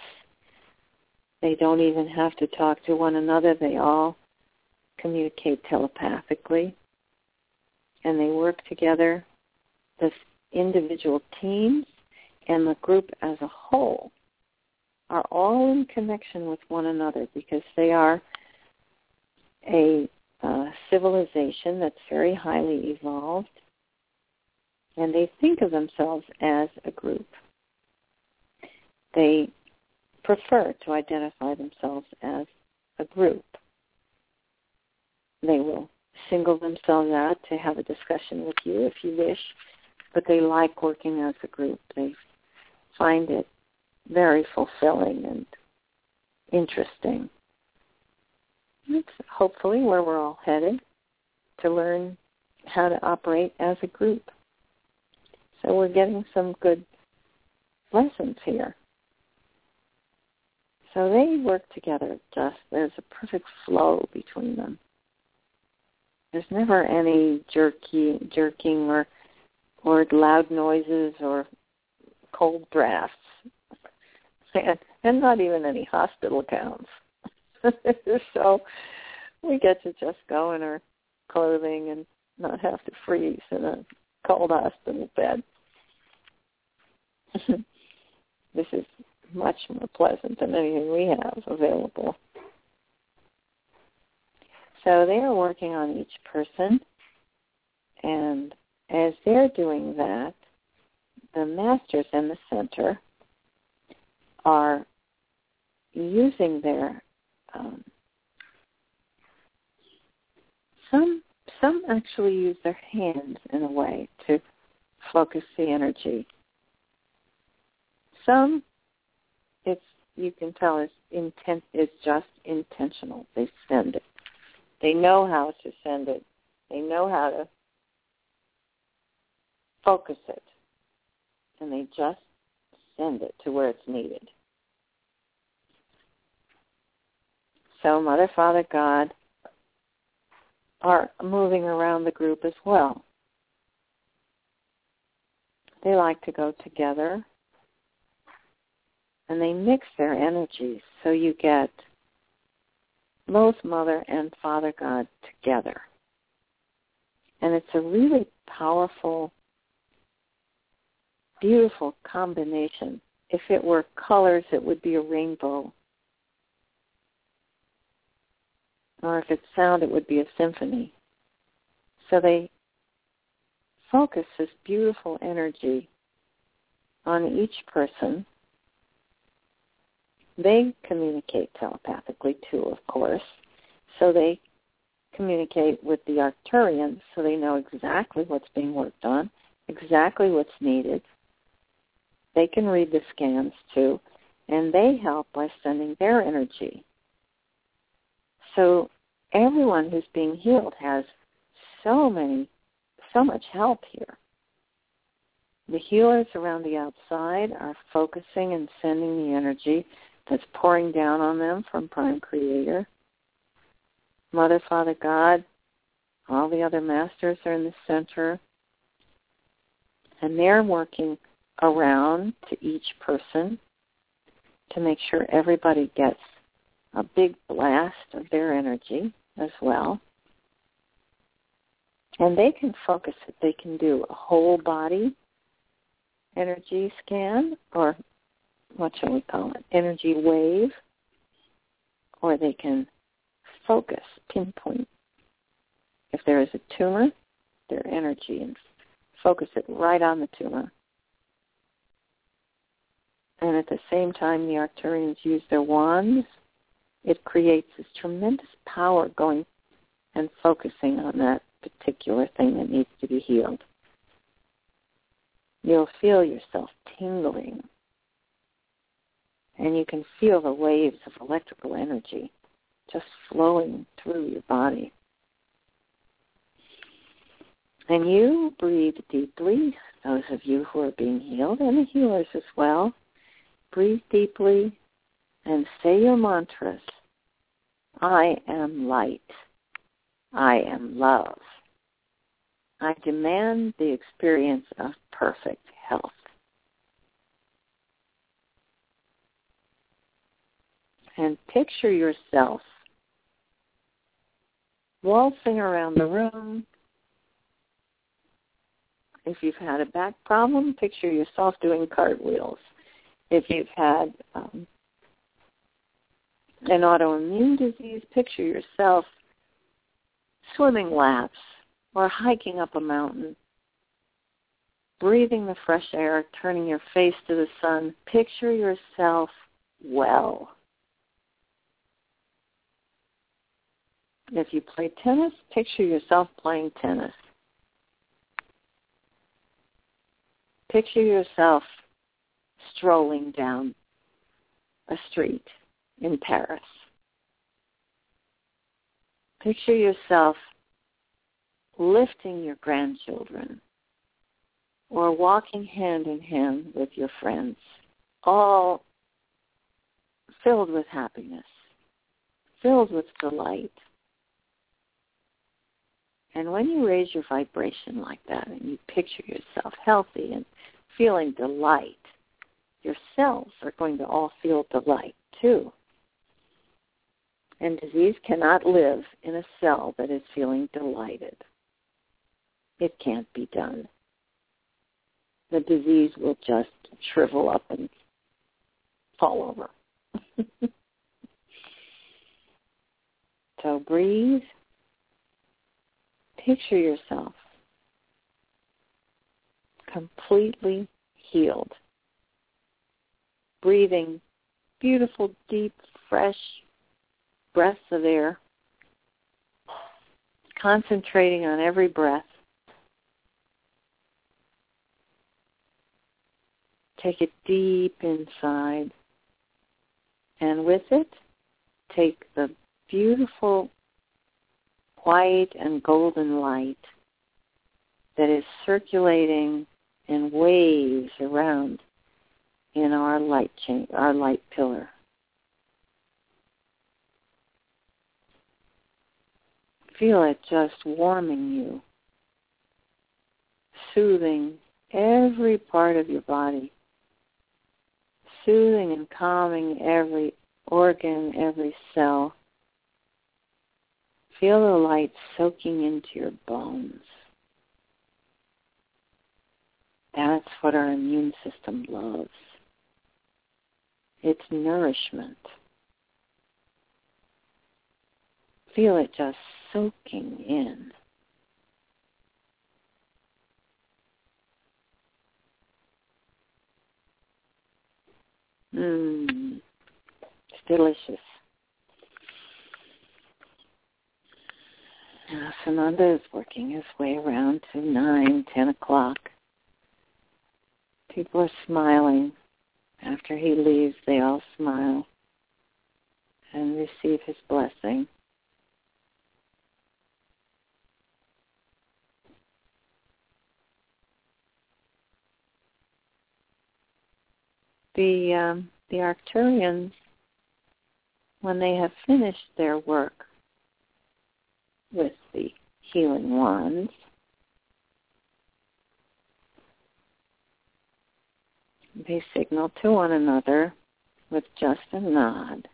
They don't even have to talk to one another. They all communicate telepathically. And they work together, the individual teams and the group as a whole are all in connection with one another because they are a uh, civilization that's very highly evolved and they think of themselves as a group. They prefer to identify themselves as a group. They will single themselves out to have a discussion with you if you wish, but they like working as a group. They find it very fulfilling and interesting. That's hopefully where we're all headed to learn how to operate as a group. So we're getting some good lessons here. So they work together just there's a perfect flow between them. There's never any jerky jerking or or loud noises or cold drafts. And, and not even any hospital gowns. so we get to just go in our clothing and not have to freeze in a cold hospital bed. this is much more pleasant than anything we have available. So they are working on each person, and as they're doing that, the masters in the center are using their um, some some actually use their hands in a way to focus the energy some, it's you can tell is intent is just intentional. They send it. They know how to send it. They know how to focus it, and they just send it to where it's needed. So Mother, Father, God are moving around the group as well. They like to go together and they mix their energies so you get both Mother and Father God together. And it's a really powerful, beautiful combination. If it were colors, it would be a rainbow. Or if it's sound, it would be a symphony. So they focus this beautiful energy on each person they communicate telepathically too, of course. So they communicate with the Arcturians so they know exactly what's being worked on, exactly what's needed. They can read the scans too, and they help by sending their energy. So everyone who's being healed has so many, so much help here. The healers around the outside are focusing and sending the energy that's pouring down on them from Prime Creator. Mother, Father, God, all the other masters are in the center. And they're working around to each person to make sure everybody gets a big blast of their energy as well. And they can focus it. They can do a whole body energy scan or what shall we call it? Energy wave. Or they can focus, pinpoint. If there is a tumor, their energy and focus it right on the tumor. And at the same time, the Arcturians use their wands. It creates this tremendous power going and focusing on that particular thing that needs to be healed. You'll feel yourself tingling. And you can feel the waves of electrical energy just flowing through your body. And you breathe deeply, those of you who are being healed, and the healers as well. Breathe deeply and say your mantras. I am light. I am love. I demand the experience of perfect health. And picture yourself waltzing around the room. If you've had a back problem, picture yourself doing cartwheels. If you've had um, an autoimmune disease, picture yourself swimming laps or hiking up a mountain, breathing the fresh air, turning your face to the sun. Picture yourself well. If you play tennis, picture yourself playing tennis. Picture yourself strolling down a street in Paris. Picture yourself lifting your grandchildren or walking hand in hand with your friends, all filled with happiness, filled with delight. And when you raise your vibration like that and you picture yourself healthy and feeling delight, your cells are going to all feel delight too. And disease cannot live in a cell that is feeling delighted. It can't be done. The disease will just shrivel up and fall over. so breathe picture yourself completely healed, breathing beautiful, deep, fresh breaths of air, concentrating on every breath. Take it deep inside, and with it, take the beautiful white and golden light that is circulating in waves around in our light chain, our light pillar. Feel it just warming you, soothing every part of your body, soothing and calming every organ, every cell. Feel the light soaking into your bones. That's what our immune system loves. It's nourishment. Feel it just soaking in. Mmm, it's delicious. Now Sananda is working his way around to nine, ten o'clock. People are smiling. After he leaves, they all smile and receive his blessing. The um, the Arcturians, when they have finished their work, with the healing wands. They signal to one another with just a nod.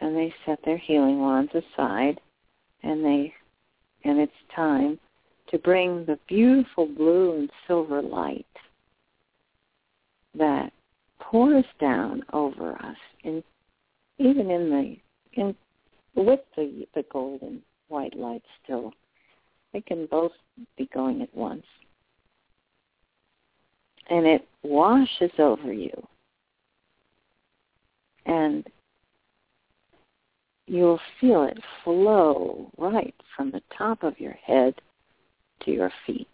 and they set their healing wands aside and they and it's time to bring the beautiful blue and silver light that pours down over us and even in the in with the the golden white light still they can both be going at once and it washes over you and you'll feel it flow right from the top of your head to your feet.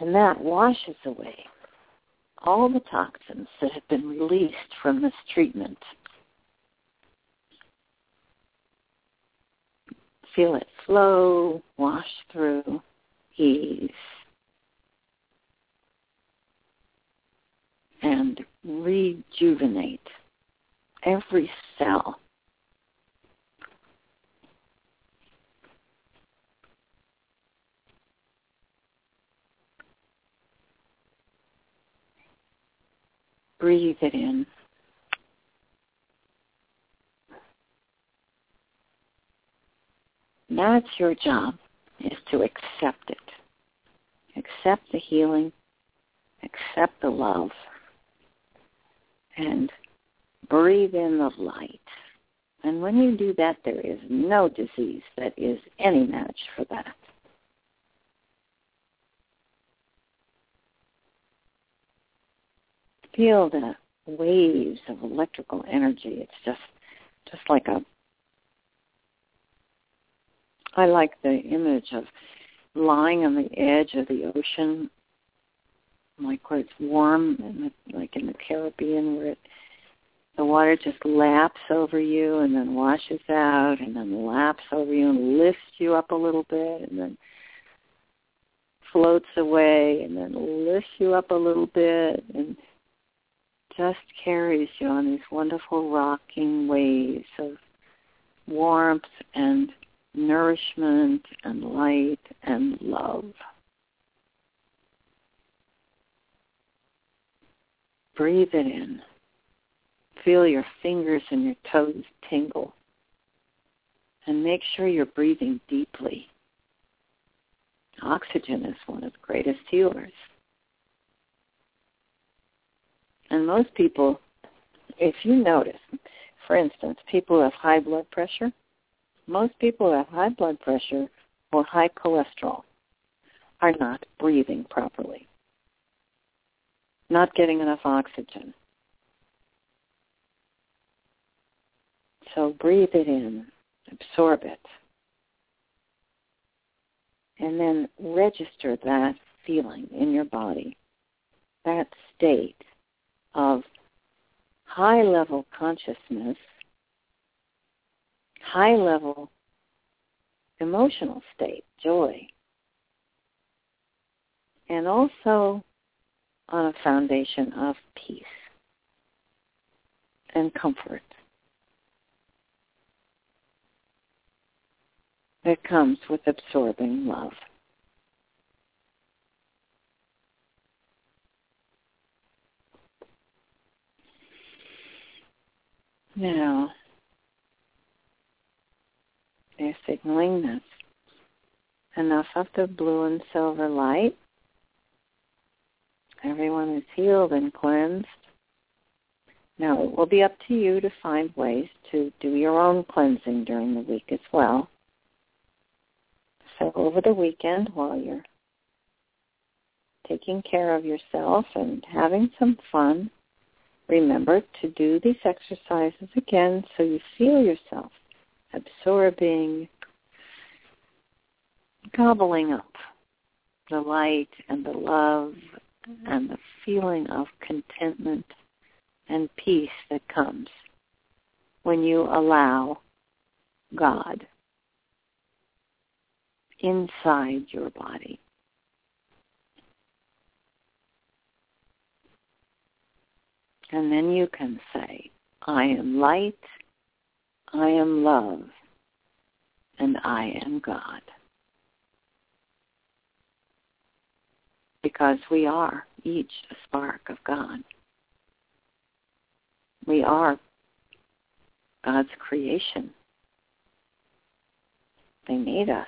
And that washes away all the toxins that have been released from this treatment. Feel it flow, wash through, ease. and rejuvenate every cell. Breathe it in. That's your job, is to accept it. Accept the healing, accept the love, and breathe in the light. And when you do that, there is no disease that is any match for that. Feel the waves of electrical energy. It's just just like a I like the image of lying on the edge of the ocean like where it's warm, the, like in the Caribbean, where it, the water just laps over you and then washes out and then laps over you and lifts you up a little bit and then floats away and then lifts you up a little bit and just carries you on these wonderful rocking waves of warmth and nourishment and light and love. Breathe it in. Feel your fingers and your toes tingle. And make sure you're breathing deeply. Oxygen is one of the greatest healers. And most people, if you notice, for instance, people who have high blood pressure, most people who have high blood pressure or high cholesterol are not breathing properly not getting enough oxygen. So breathe it in, absorb it, and then register that feeling in your body, that state of high level consciousness, high level emotional state, joy, and also on a foundation of peace and comfort that comes with absorbing love. Now, they're signaling this. Enough of the blue and silver light Everyone is healed and cleansed. Now, it will be up to you to find ways to do your own cleansing during the week as well. So over the weekend, while you're taking care of yourself and having some fun, remember to do these exercises again so you feel yourself absorbing, gobbling up the light and the love and the feeling of contentment and peace that comes when you allow God inside your body. And then you can say, I am light, I am love, and I am God. because we are each a spark of God We are God's creation. They made us.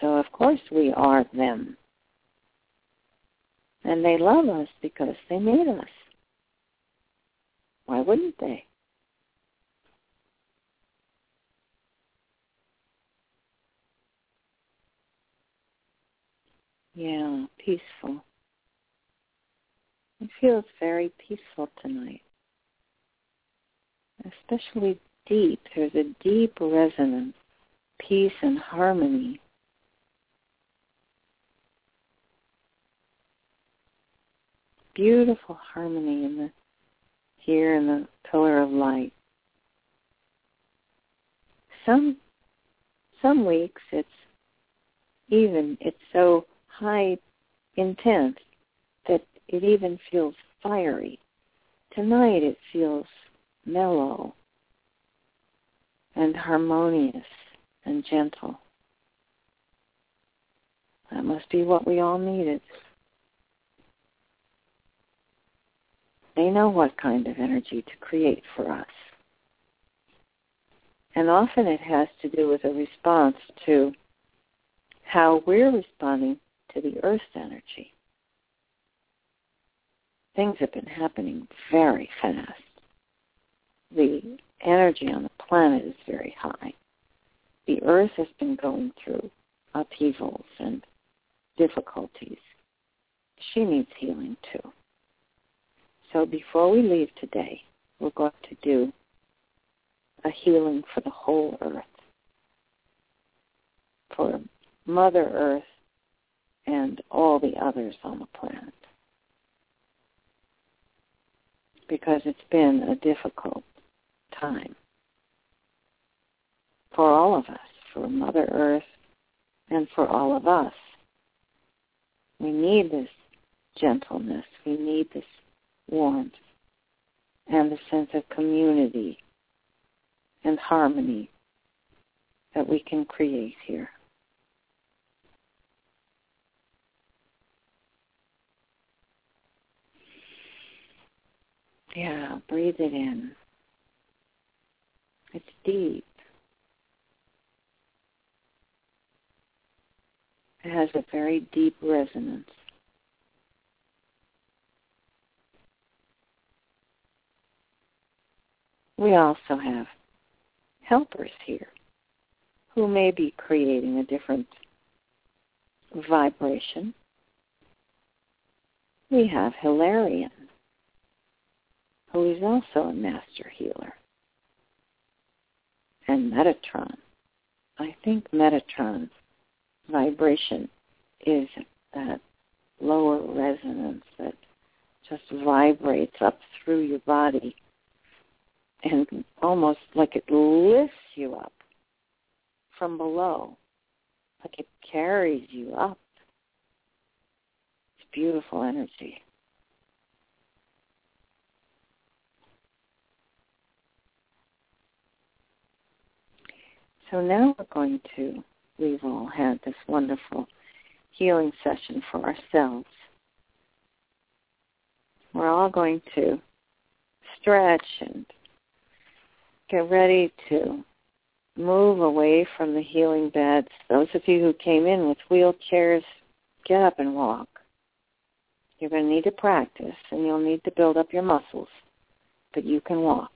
So of course we are them. And they love us because they made us. Why wouldn't they? Yeah, peaceful. It feels very peaceful tonight. Especially deep. There's a deep resonance, peace and harmony. Beautiful harmony in the here in the pillar of light. Some some weeks it's even it's so high intense that it even feels fiery. Tonight it feels mellow and harmonious and gentle. That must be what we all needed. They know what kind of energy to create for us. And often it has to do with a response to how we're responding to the Earth's energy. Things have been happening very fast. The energy on the planet is very high. The Earth has been going through upheavals and difficulties. She needs healing too. So before we leave today, we're going to do a healing for the whole Earth, for Mother Earth and all the others on the planet. Because it's been a difficult time for all of us, for Mother Earth and for all of us. We need this gentleness. We need this warmth and the sense of community and harmony that we can create here. Yeah, breathe it in. It's deep. It has a very deep resonance. We also have helpers here who may be creating a different vibration. We have Hilarion, who is also a master healer and Metatron. I think Metatron's vibration is that lower resonance that just vibrates up through your body and almost like it lifts you up from below, like it carries you up. It's beautiful energy. So now we're going to, we've all had this wonderful healing session for ourselves. We're all going to stretch and get ready to move away from the healing beds. Those of you who came in with wheelchairs, get up and walk. You're going to need to practice and you'll need to build up your muscles, but you can walk.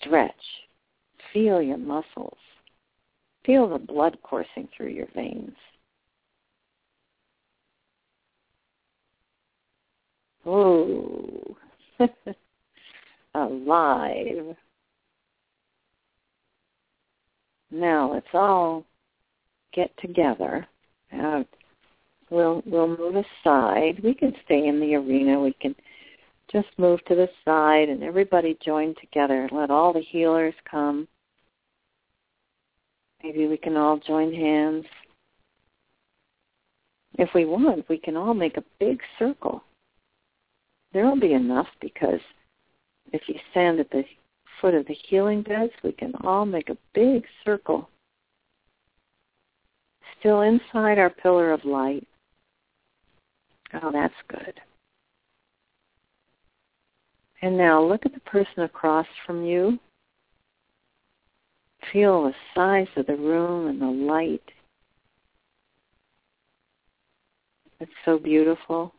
Stretch. Feel your muscles. Feel the blood coursing through your veins. Ooh. Alive. Now let's all get together. Uh, we'll we'll move aside. We can stay in the arena. We can just move to the side and everybody join together. Let all the healers come. Maybe we can all join hands. If we want, we can all make a big circle. There will be enough because if you stand at the foot of the healing beds, we can all make a big circle. Still inside our pillar of light. Oh, that's good. And now look at the person across from you. Feel the size of the room and the light. It's so beautiful.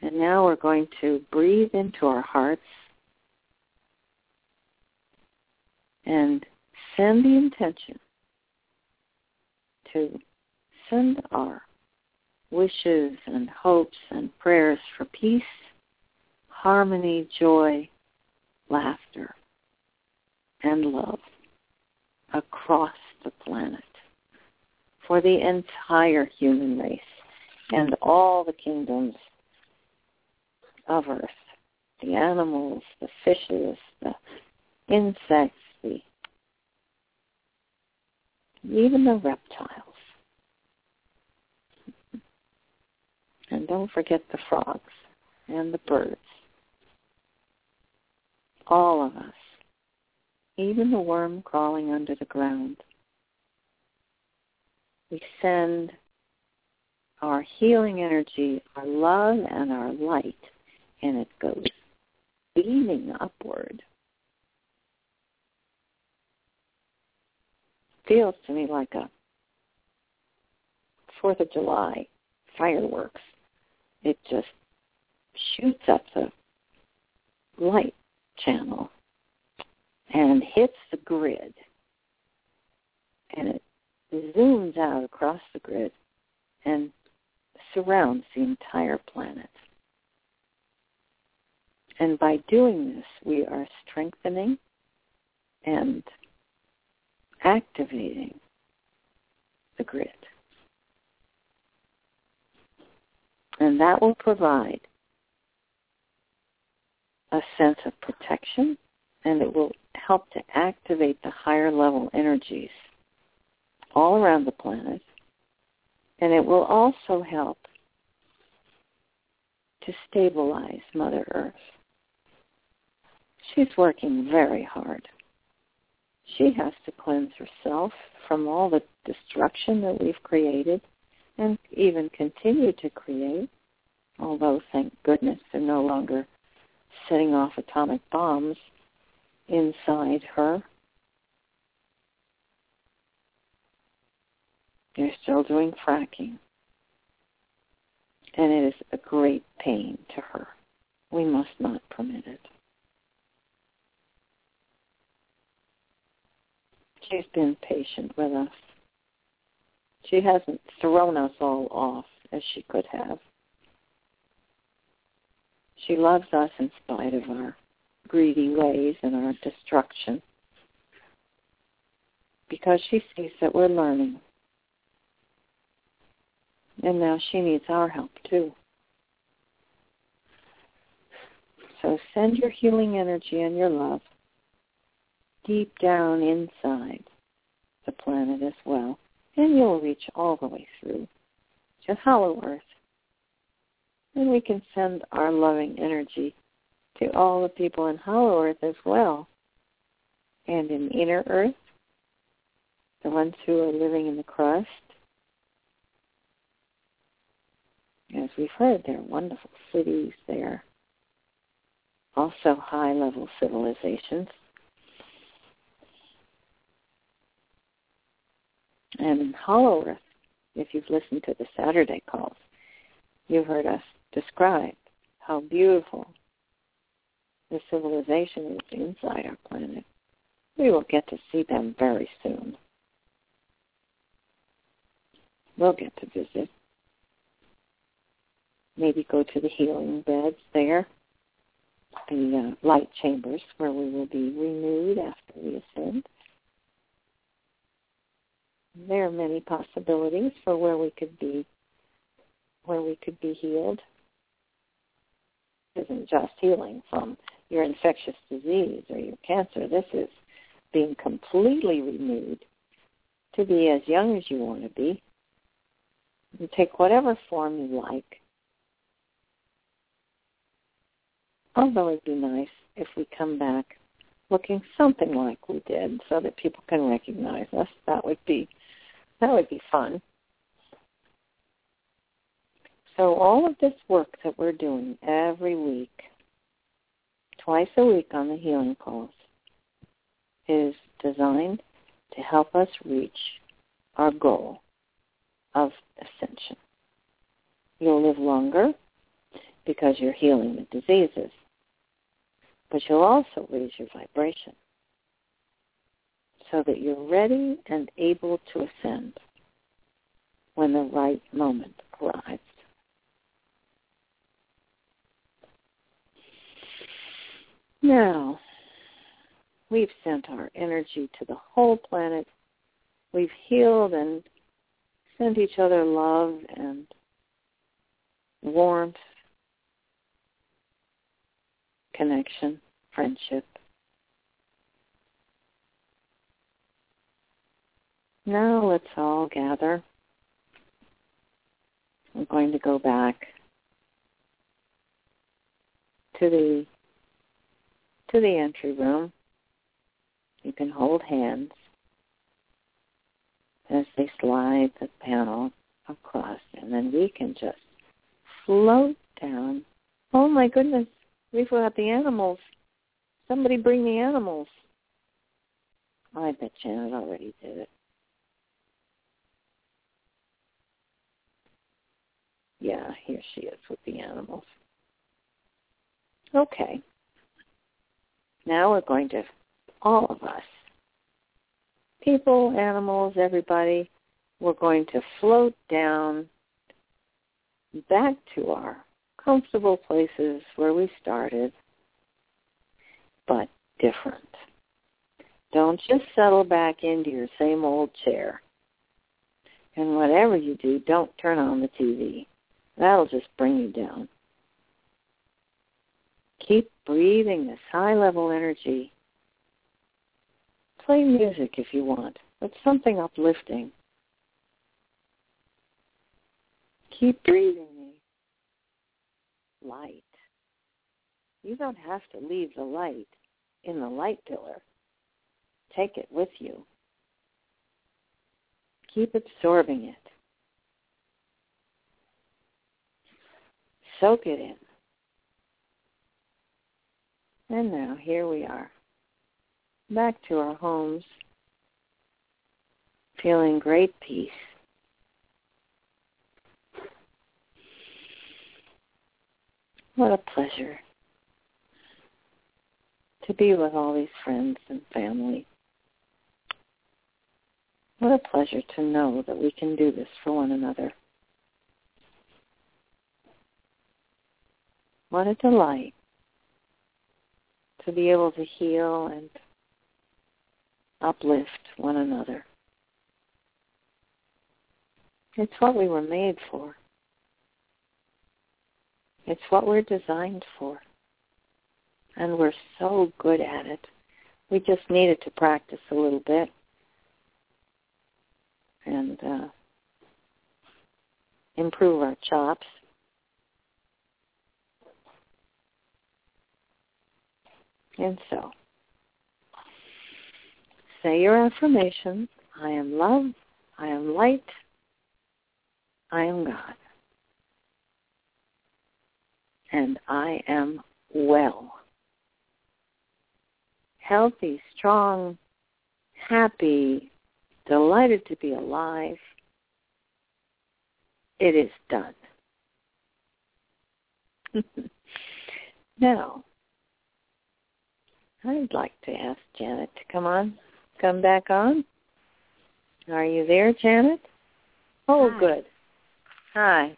And now we're going to breathe into our hearts and send the intention to send our wishes and hopes and prayers for peace, harmony, joy, laughter, and love across the planet for the entire human race and all the kingdoms of Earth, the animals, the fishes, the insects, the even the reptiles. And don't forget the frogs and the birds. All of us. Even the worm crawling under the ground. We send our healing energy, our love and our light, and it goes beaming upward. Feels to me like a Fourth of July fireworks it just shoots up the light channel and hits the grid and it zooms out across the grid and surrounds the entire planet. And by doing this, we are strengthening and activating the grid. And that will provide a sense of protection and it will help to activate the higher level energies all around the planet. And it will also help to stabilize Mother Earth. She's working very hard. She has to cleanse herself from all the destruction that we've created and even continue to create, although thank goodness they're no longer setting off atomic bombs inside her. They're still doing fracking. And it is a great pain to her. We must not permit it. She's been patient with us. She hasn't thrown us all off as she could have. She loves us in spite of our greedy ways and our destruction because she sees that we're learning. And now she needs our help too. So send your healing energy and your love deep down inside the planet as well and you'll reach all the way through to Hollow Earth. And we can send our loving energy to all the people in Hollow Earth as well, and in Inner Earth, the ones who are living in the crust. As we've heard, there are wonderful cities there, also high-level civilizations. And Hollow Earth, if you've listened to the Saturday calls, you've heard us describe how beautiful the civilization is inside our planet. We will get to see them very soon. We'll get to visit. Maybe go to the healing beds there, the uh, light chambers where we will be renewed after we ascend there are many possibilities for where we could be where we could be healed. It isn't just healing from your infectious disease or your cancer. This is being completely renewed to be as young as you want to be. You take whatever form you like. Although it'd be nice if we come back looking something like we did so that people can recognize us. That would be that would be fun. So all of this work that we're doing every week twice a week on the healing calls. is designed to help us reach our goal of ascension. You'll live longer because you're healing the diseases, but you'll also raise your vibration so that you're ready and able to ascend when the right moment arrives. Now, we've sent our energy to the whole planet. We've healed and sent each other love and warmth, connection, friendship. Now let's all gather. I'm going to go back to the to the entry room. You can hold hands as they slide the panel across, and then we can just float down. Oh my goodness, we've got the animals. Somebody bring the animals. I bet Janet already did it. Yeah, here she is with the animals. Okay. Now we're going to, all of us, people, animals, everybody, we're going to float down back to our comfortable places where we started, but different. Don't just settle back into your same old chair. And whatever you do, don't turn on the TV. That'll just bring you down. Keep breathing this high level energy. Play music if you want, but something uplifting. Keep breathing the light. You don't have to leave the light in the light pillar. Take it with you. Keep absorbing it. Soak it in. And now here we are, back to our homes, feeling great peace. What a pleasure to be with all these friends and family. What a pleasure to know that we can do this for one another. What a delight to be able to heal and uplift one another. It's what we were made for. It's what we're designed for. And we're so good at it. We just needed to practice a little bit. And uh, improve our chops. And so, say your affirmation. I am love. I am light. I am God. And I am well. Healthy, strong, happy, delighted to be alive. It is done. now, I'd like to ask Janet to come on, come back on. Are you there, Janet? Oh, Hi. good. Hi.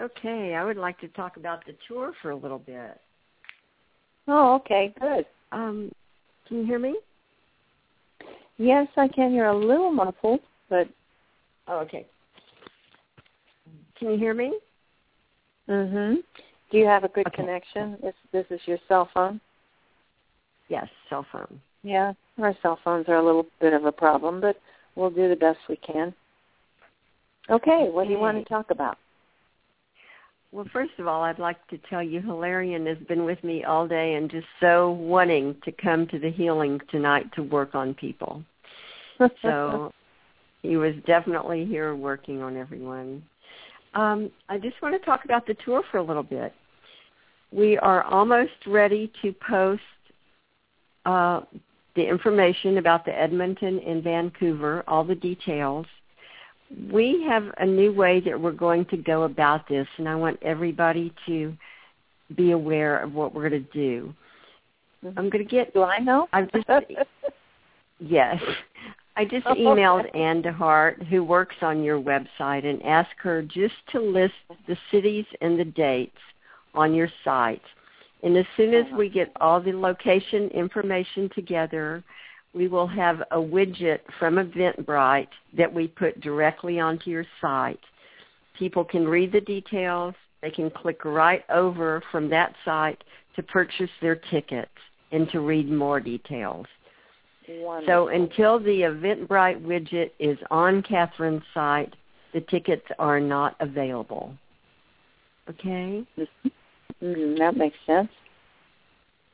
Okay, I would like to talk about the tour for a little bit. Oh, okay, good. Um, can you hear me? Yes, I can. You're a little muffled, but Oh, okay. Can you hear me? mhm. Do you have a good Okay. connection? This this is your cell phone? Yes, cell phone. Yeah, our cell phones are a little bit of a problem, but we'll do the best we can. Okay, what do you want to talk about? Well, first of all, I'd like to tell you Hilarion has been with me all day and just so wanting to come to the healing tonight to work on people. So he was definitely here working on everyone. Um, I just want to talk about the tour for a little bit. we are almost ready to post uh, the information about the Edmonton and Vancouver, all the details. We have a new way that we're going to go about this, and I want everybody to be aware of what we're going to do. Mm-hmm. I'm going to get. Do I know? I'm just yes. I just oh, emailed Ann DeHart, who works on your website, and asked her just to list the cities and the dates on your site. And as soon as we get all the location information together, we will have a widget from Eventbrite that we put directly onto your site. People can read the details. They can click right over from that site to purchase their tickets and to read more details. Wonderful. So until the Eventbrite widget is on Kathryn's site, the tickets are not available. Okay? Mm, that makes sense.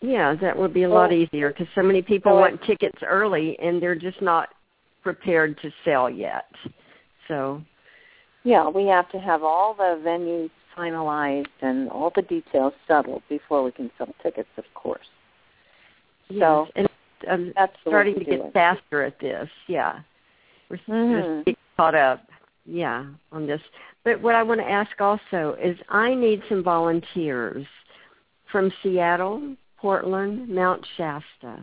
Yeah, that would be a lot easier because so many people so want tickets early and they're just not prepared to sell yet. So, Yeah, we have to have all the venues finalized and all the details settled before we can sell tickets, of course. So yes, and I'm the way starting to get faster at this. Yeah, we're, Mhm. getting caught up. Yeah, on this. But what I want to ask also is, I need some volunteers from Seattle, Portland, Mount Shasta.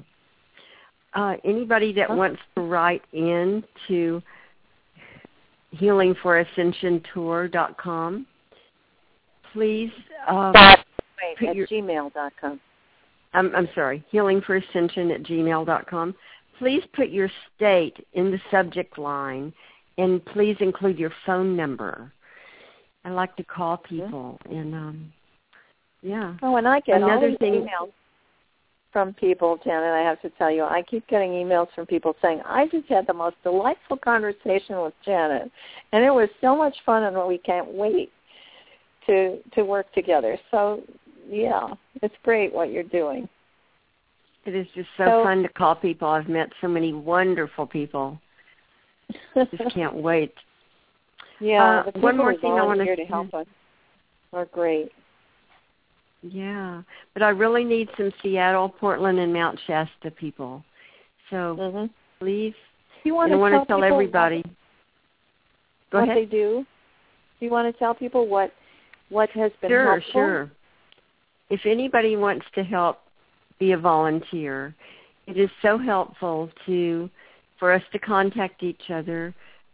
Uh, anybody that wants to write in to healingforascensiontour.com, please um, Wait, at your- gmail.com. I'm, I'm sorry, healingforascension at gmail.com. Please put your state in the subject line and please include your phone number. I like to call people and um yeah. Oh, and I get Another thing- emails from people, Janet. I have to tell you, I keep getting emails from people saying, "I just had the most delightful conversation with Janet, and it was so much fun, and we can't wait to to work together." So, yeah, it's great what you're doing. It is just so, So- fun to call people. I've met so many wonderful people. Just can't wait. yeah, Uh, one more thing I wanna to help us are great. Yeah. But I really need some Seattle, Portland and Mount Shasta people. So hmm please you want and I to want tell to tell people everybody. Go what ahead. they do? Do you want to tell people what what has been Sure, helpful? sure. If anybody wants to help be a volunteer, it is so helpful to for us to contact each other,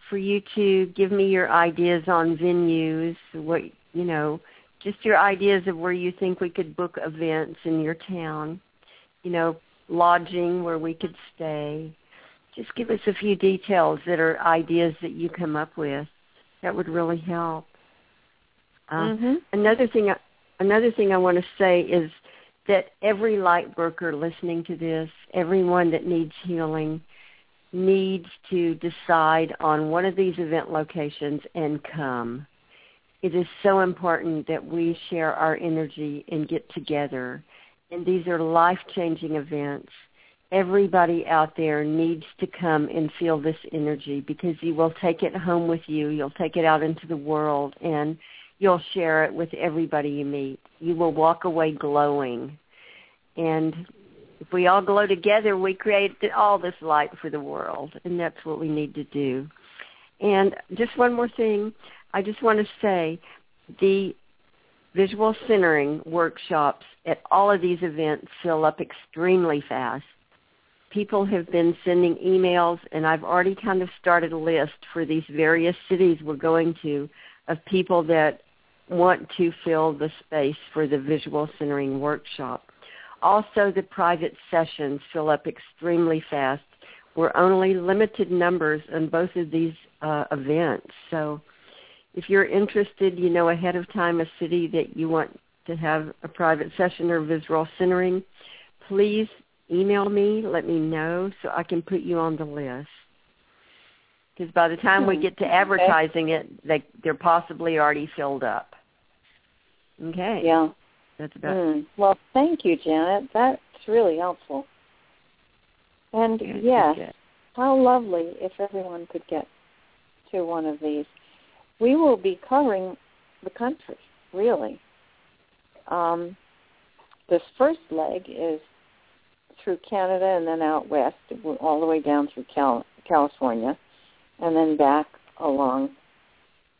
for you to give me your ideas on venues, what you know, just your ideas of where you think we could book events in your town, you know, lodging where we could stay. Just give us a few details that are ideas that you come up with. That would really help. Uh, Mhm. Another thing, I- another thing I want to say is that every light worker listening to this, everyone that needs healing, needs to decide on one of these event locations and come. It is so important that we share our energy and get together. And these are life-changing events. Everybody out there needs to come and feel this energy because you will take it home with you. You'll take it out into the world and you'll share it with everybody you meet. You will walk away glowing. And if we all glow together, we create all this light for the world, and that's what we need to do. And just one more thing, I just want to say the visual centering workshops at all of these events fill up extremely fast. People have been sending emails, and I've already kind of started a list for these various cities we're going to of people that want to fill the space for the visual centering workshop. Also, the private sessions fill up extremely fast. We're only limited numbers on both of these uh, events. So if you're interested, you know ahead of time a city that you want to have a private session or visual centering, please email me, let me know so I can put you on the list. Because by the time we Hmm, get to okay. advertising it, they, they're possibly already filled up. Okay. Yeah. That's about Mm. Well, thank you, Janet. That's really helpful. And Yeah, yes, good. how lovely if everyone could get to one of these. We will be covering the country, really. Um, this first leg is through Canada and then out west, all the way down through Cal- California, and then back along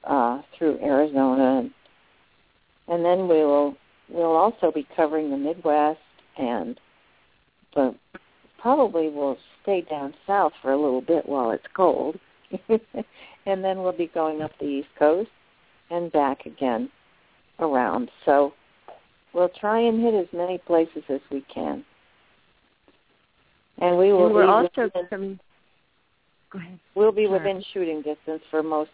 uh, through Arizona, and, and then we will we'll also be covering the Midwest and the probably we'll stay down south for a little bit while it's cold, and then we'll be going up the East Coast and back again around. So we'll try and hit as many places as we can. And we will and we're also from, go ahead. we'll be Sure. within shooting distance for most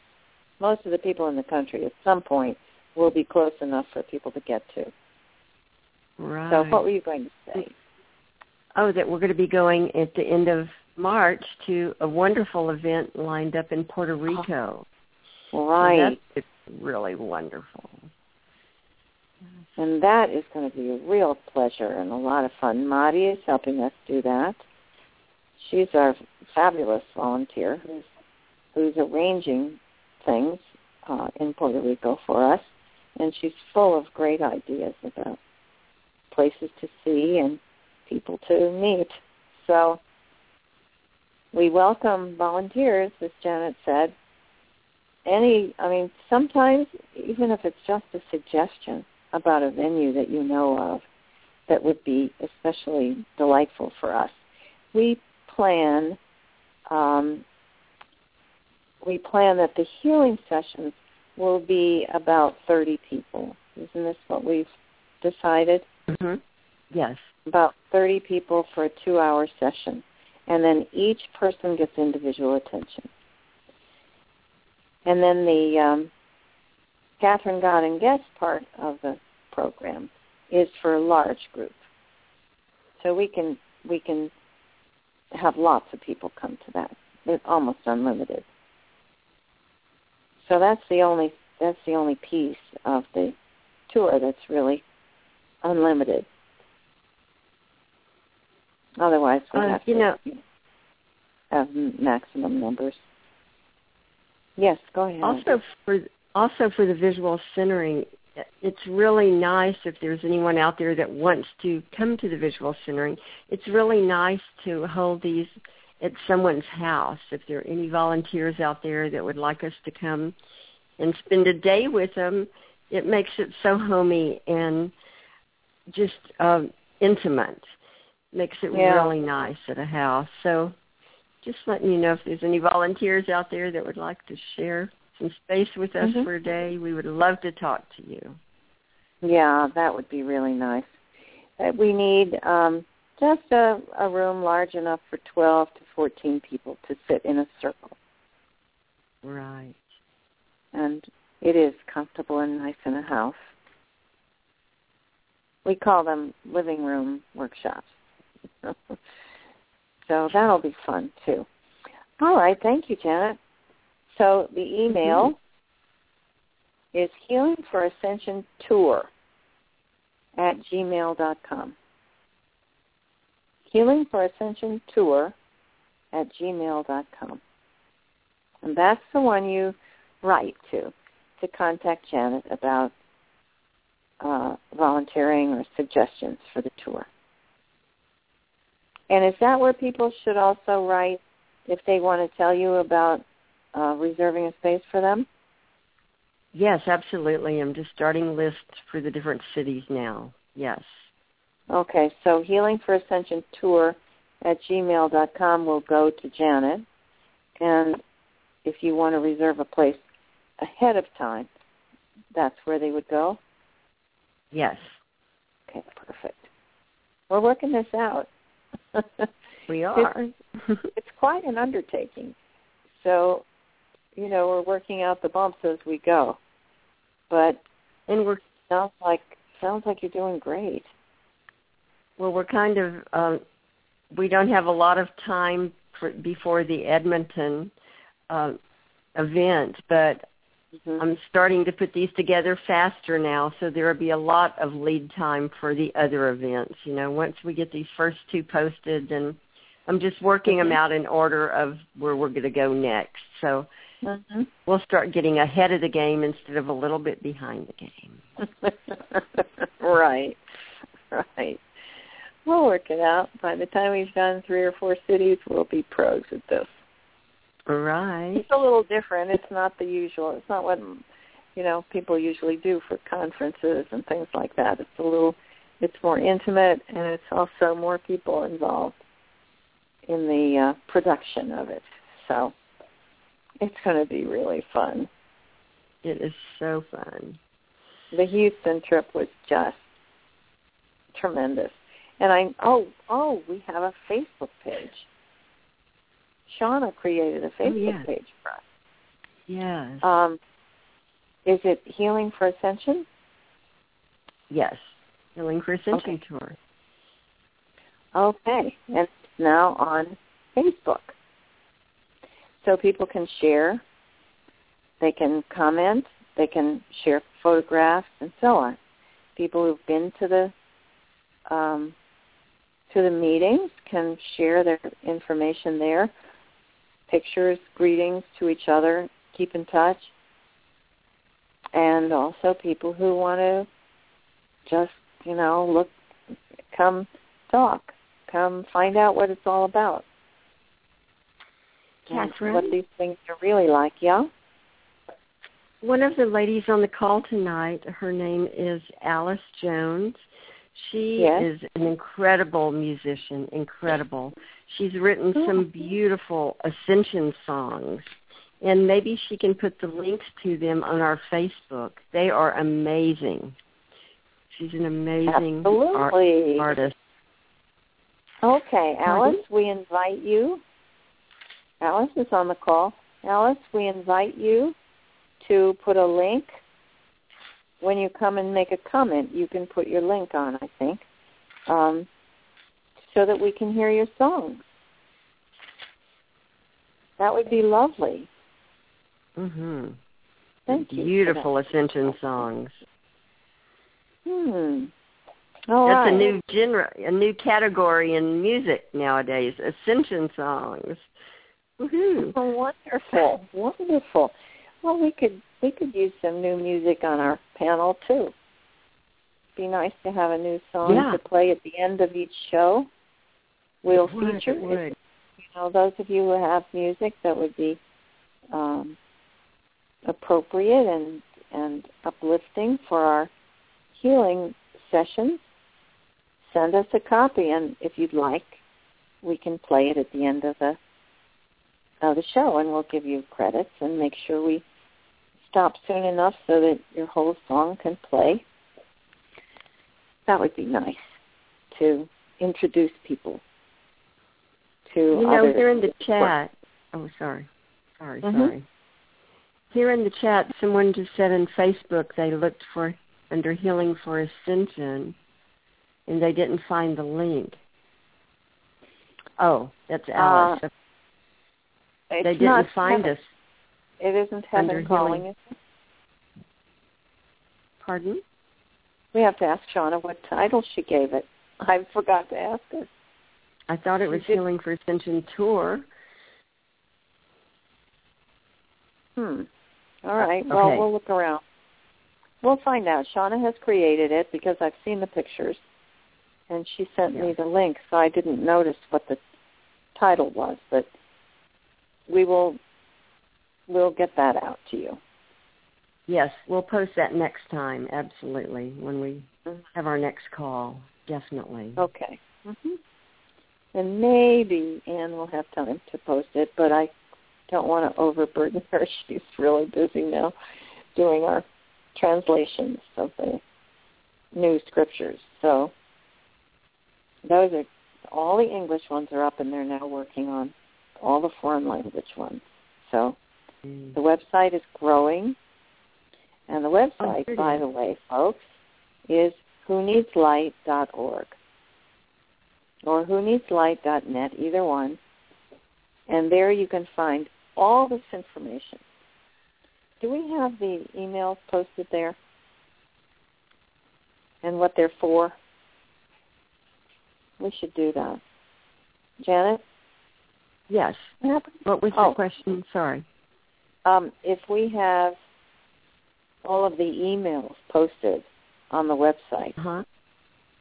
most of the people in the country. At some point, we'll be close enough for people to get to. Right. So, what were you going to say? Oh, that we're going to be going at the end of March to a wonderful event lined up in Puerto oh. Rico. So Right. that's really wonderful. And that is going to be a real pleasure and a lot of fun. Madi is helping us do that. She's our fabulous volunteer who's who's arranging things uh, in Puerto Rico for us, and she's full of great ideas about places to see and people to meet. So we welcome volunteers, as Janet said. Any, I mean, sometimes even if it's just a suggestion about a venue that you know of that would be especially delightful for us, we plan um, we plan that the healing sessions will be about 30 people. Isn't this what we've decided? Mm-hmm. Yes. About 30 people for a two-hour session. And then each person gets individual attention. And then the um, Kathryn God and Guest part of the program is for a large group. So we can we can have lots of people come to that. It's almost unlimited. So that's the only that's the only piece of the tour that's really unlimited. Otherwise, we Uh, have you to know- have maximum numbers. Yes, go ahead. Also for also for the visual centering, it's really nice if there's anyone out there that wants to come to the visual centering. It's really nice to hold these at someone's house. If there are any volunteers out there that would like us to come and spend a day with them, it makes it so homey and just um, intimate. Makes it Yeah. really nice at a house. So just letting you know if there's any volunteers out there that would like to share some space with us Mhm. for a day, we would love to talk to you. Yeah, that would be really nice. Uh, We need um, just a, a room large enough for 12 to 14 people to sit in a circle. Right. And it is comfortable and nice in a house. We call them living room workshops. so that'll be fun too. All right, thank you, Janet. So the email is healing for ascension tour at gmail.com. Healing for ascension tour at gmail.com. And that's the one you write to to contact Janet about uh, volunteering or suggestions for the tour. And is that where people should also write if they want to tell you about uh, reserving a space for them? Yes, absolutely. I'm just starting lists for the different cities now. Yes. Okay, so Healing for Ascension Tour at gmail.com will go to Janet. And if you want to reserve a place ahead of time, that's where they would go? Yes. Okay, perfect. We're working this out. We are. it's quite an undertaking. So, you know, we're working out the bumps as we go. But and we're sounds like sounds like you're doing great. Well, we're kind of um, we don't have a lot of time for, before the Edmonton uh, event, but Mm-hmm. I'm starting to put these together faster now, so there will be a lot of lead time for the other events. You know, once we get these first two posted, then I'm just working them Mhm. out in order of where we're going to go next. So Mm-hmm. we'll start getting ahead of the game instead of a little bit behind the game. right. right. We'll work it out. By the time we've done three or four cities, we'll be pros at this. Right. It's a little different. It's not the usual. It's not what you know people usually do for conferences and things like that. It's a little. It's more intimate, and it's also more people involved in the uh, production of it. So it's going to be really fun. It is so fun. The Houston trip was just tremendous. And I oh oh we have a Facebook page. Shauna created a Facebook oh, page for us. Yes. Um, is it Healing for Ascension? Yes. Healing for Ascension okay. tour. Okay, and it's now on Facebook. So people can share, they can comment, they can share photographs and so on. People who've been to the um, to the meetings can share their information there. Pictures, greetings to each other, keep in touch. And also people who want to just, you know, look, come talk, come find out what it's all about. Kathryn? What these things are really like, yeah? One of the ladies on the call tonight, her name is Alice Jones. She yes. is an incredible musician, incredible. She's written oh. some beautiful ascension songs. And maybe she can put the links to them on our Facebook. They are amazing. She's an amazing art- artist. Okay, Alice, we invite you. Alice is on the call. Alice, we invite you to put a link when you come and make a comment, you can put your link on, I think, um, so that we can hear your songs. That would be lovely. Mhm. Thank Beautiful you. ascension songs. Hmm. All That's right. a new genre, a new category in music nowadays. Ascension songs. Woohoo! Oh, wonderful, wonderful. Well, we could we could use some new music on our panel too. Be nice to have a new song Yeah. to play at the end of each show. We'll It would, feature it would. you know those of you who have music that would be um, appropriate and and uplifting for our healing sessions. Send us a copy, and if you'd like, we can play it at the end of the of the show, and we'll give you credits and make sure we stop soon enough so that your whole song can play. That would be nice to introduce people to You know, here in the chat. Oh, sorry, sorry, Mhm. sorry. Here in the chat, someone just said in Facebook they looked for under Healing for Ascension, and they didn't find the link. Oh, that's Alice. Uh, It's they didn't find heaven. us. It isn't heaven calling. it? Pardon? We have to ask Shauna what title she gave it. I forgot to ask her. I thought it was did- Healing for Ascension Tour. Hmm. All right. Well, Okay. we'll look around. We'll find out. Shauna has created it because I've seen the pictures, and she sent me the link, so I didn't notice what the title was. But we will we'll get that out to you. Yes, we'll post that next time. Absolutely, when we Mhm. have our next call. Definitely. Okay. hmm And maybe Anne will have time to post it, but I don't want to overburden her. She's really busy now doing our translations of the new scriptures. So those are all the English ones are up, and they're now working on all the foreign language ones. So Mm. the website is growing, and the website, good. by the way, folks, is who needs whoneedslight.org or who needs whoneedslight.net, either one. And there you can find all this information. Do we have the emails posted there? And what they're for? We should do that. Janet? Yes. What was Oh. the question? Sorry. Um, if we have all of the emails posted on the website, uh-huh.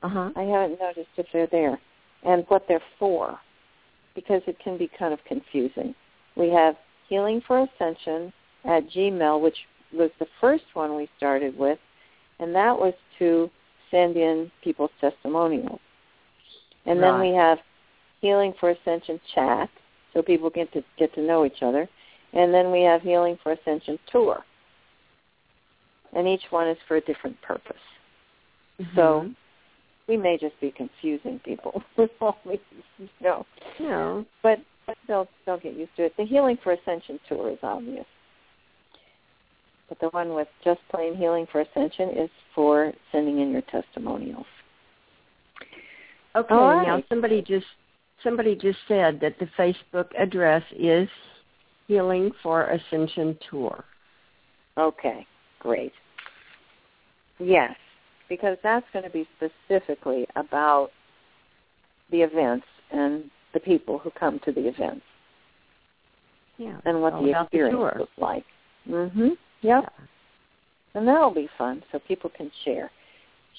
Uh-huh. I haven't noticed if they're there and what they're for because it can be kind of confusing. We have Healing for Ascension at Gmail, which was the first one we started with, and that was to send in people's testimonials. And then we have Healing for Ascension chat, so people get to get to know each other. And then we have Healing for Ascension tour. And each one is for a different purpose. So Mhm. we may just be confusing people with all these, you know. no. But they'll they'll get used to it. The Healing for Ascension tour is obvious. But the one with just plain Healing for Ascension is for sending in your testimonials. Okay, All now somebody just somebody just said that the Facebook address is Healing for Ascension Tour. Okay, great. Yes, because that's going to be specifically about the events and the people who come to the events Yeah. and what the experience was like. Mhm. Yep. And that'll be fun so people can share.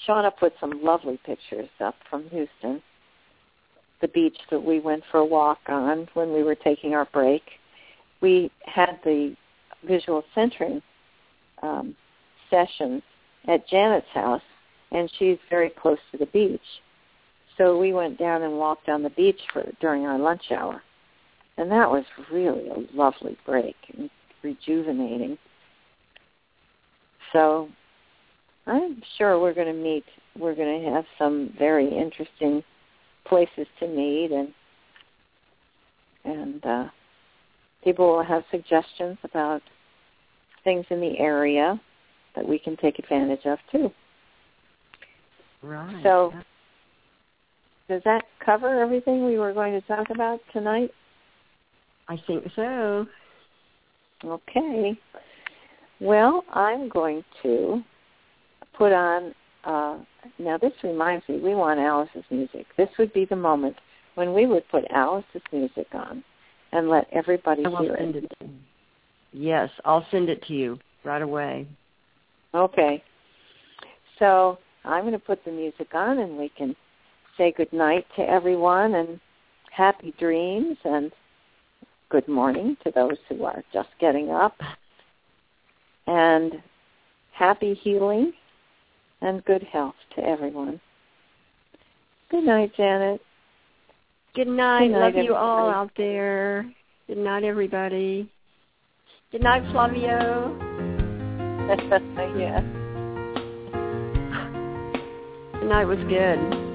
Shauna put some lovely pictures up from Houston. The beach that we went for a walk on when we were taking our break. We had the visual centering um, sessions at Janet's house, and she's very close to the beach. So we went down and walked on the beach for during our lunch hour, and that was really a lovely break and rejuvenating. So I'm sure we're going to meet. We're going to have some very interesting places to meet, and and uh, people will have suggestions about things in the area that we can take advantage of too. Right. So, does that cover everything we were going to talk about tonight? I think so. Okay. Well, I'm going to put on. Uh, now, this reminds me, we want Alice's music. This would be the moment when we would put Alice's music on and let everybody hear it. it. Yes, I'll send it to you right away. Okay. So I'm going to put the music on, and we can say good night to everyone and happy dreams and good morning to those who are just getting up and happy healing and good health to everyone. Good night, Janet. Good night. Good night, Love you all out there. Good night, everybody. Good night, Flavio. yes. Tonight was good.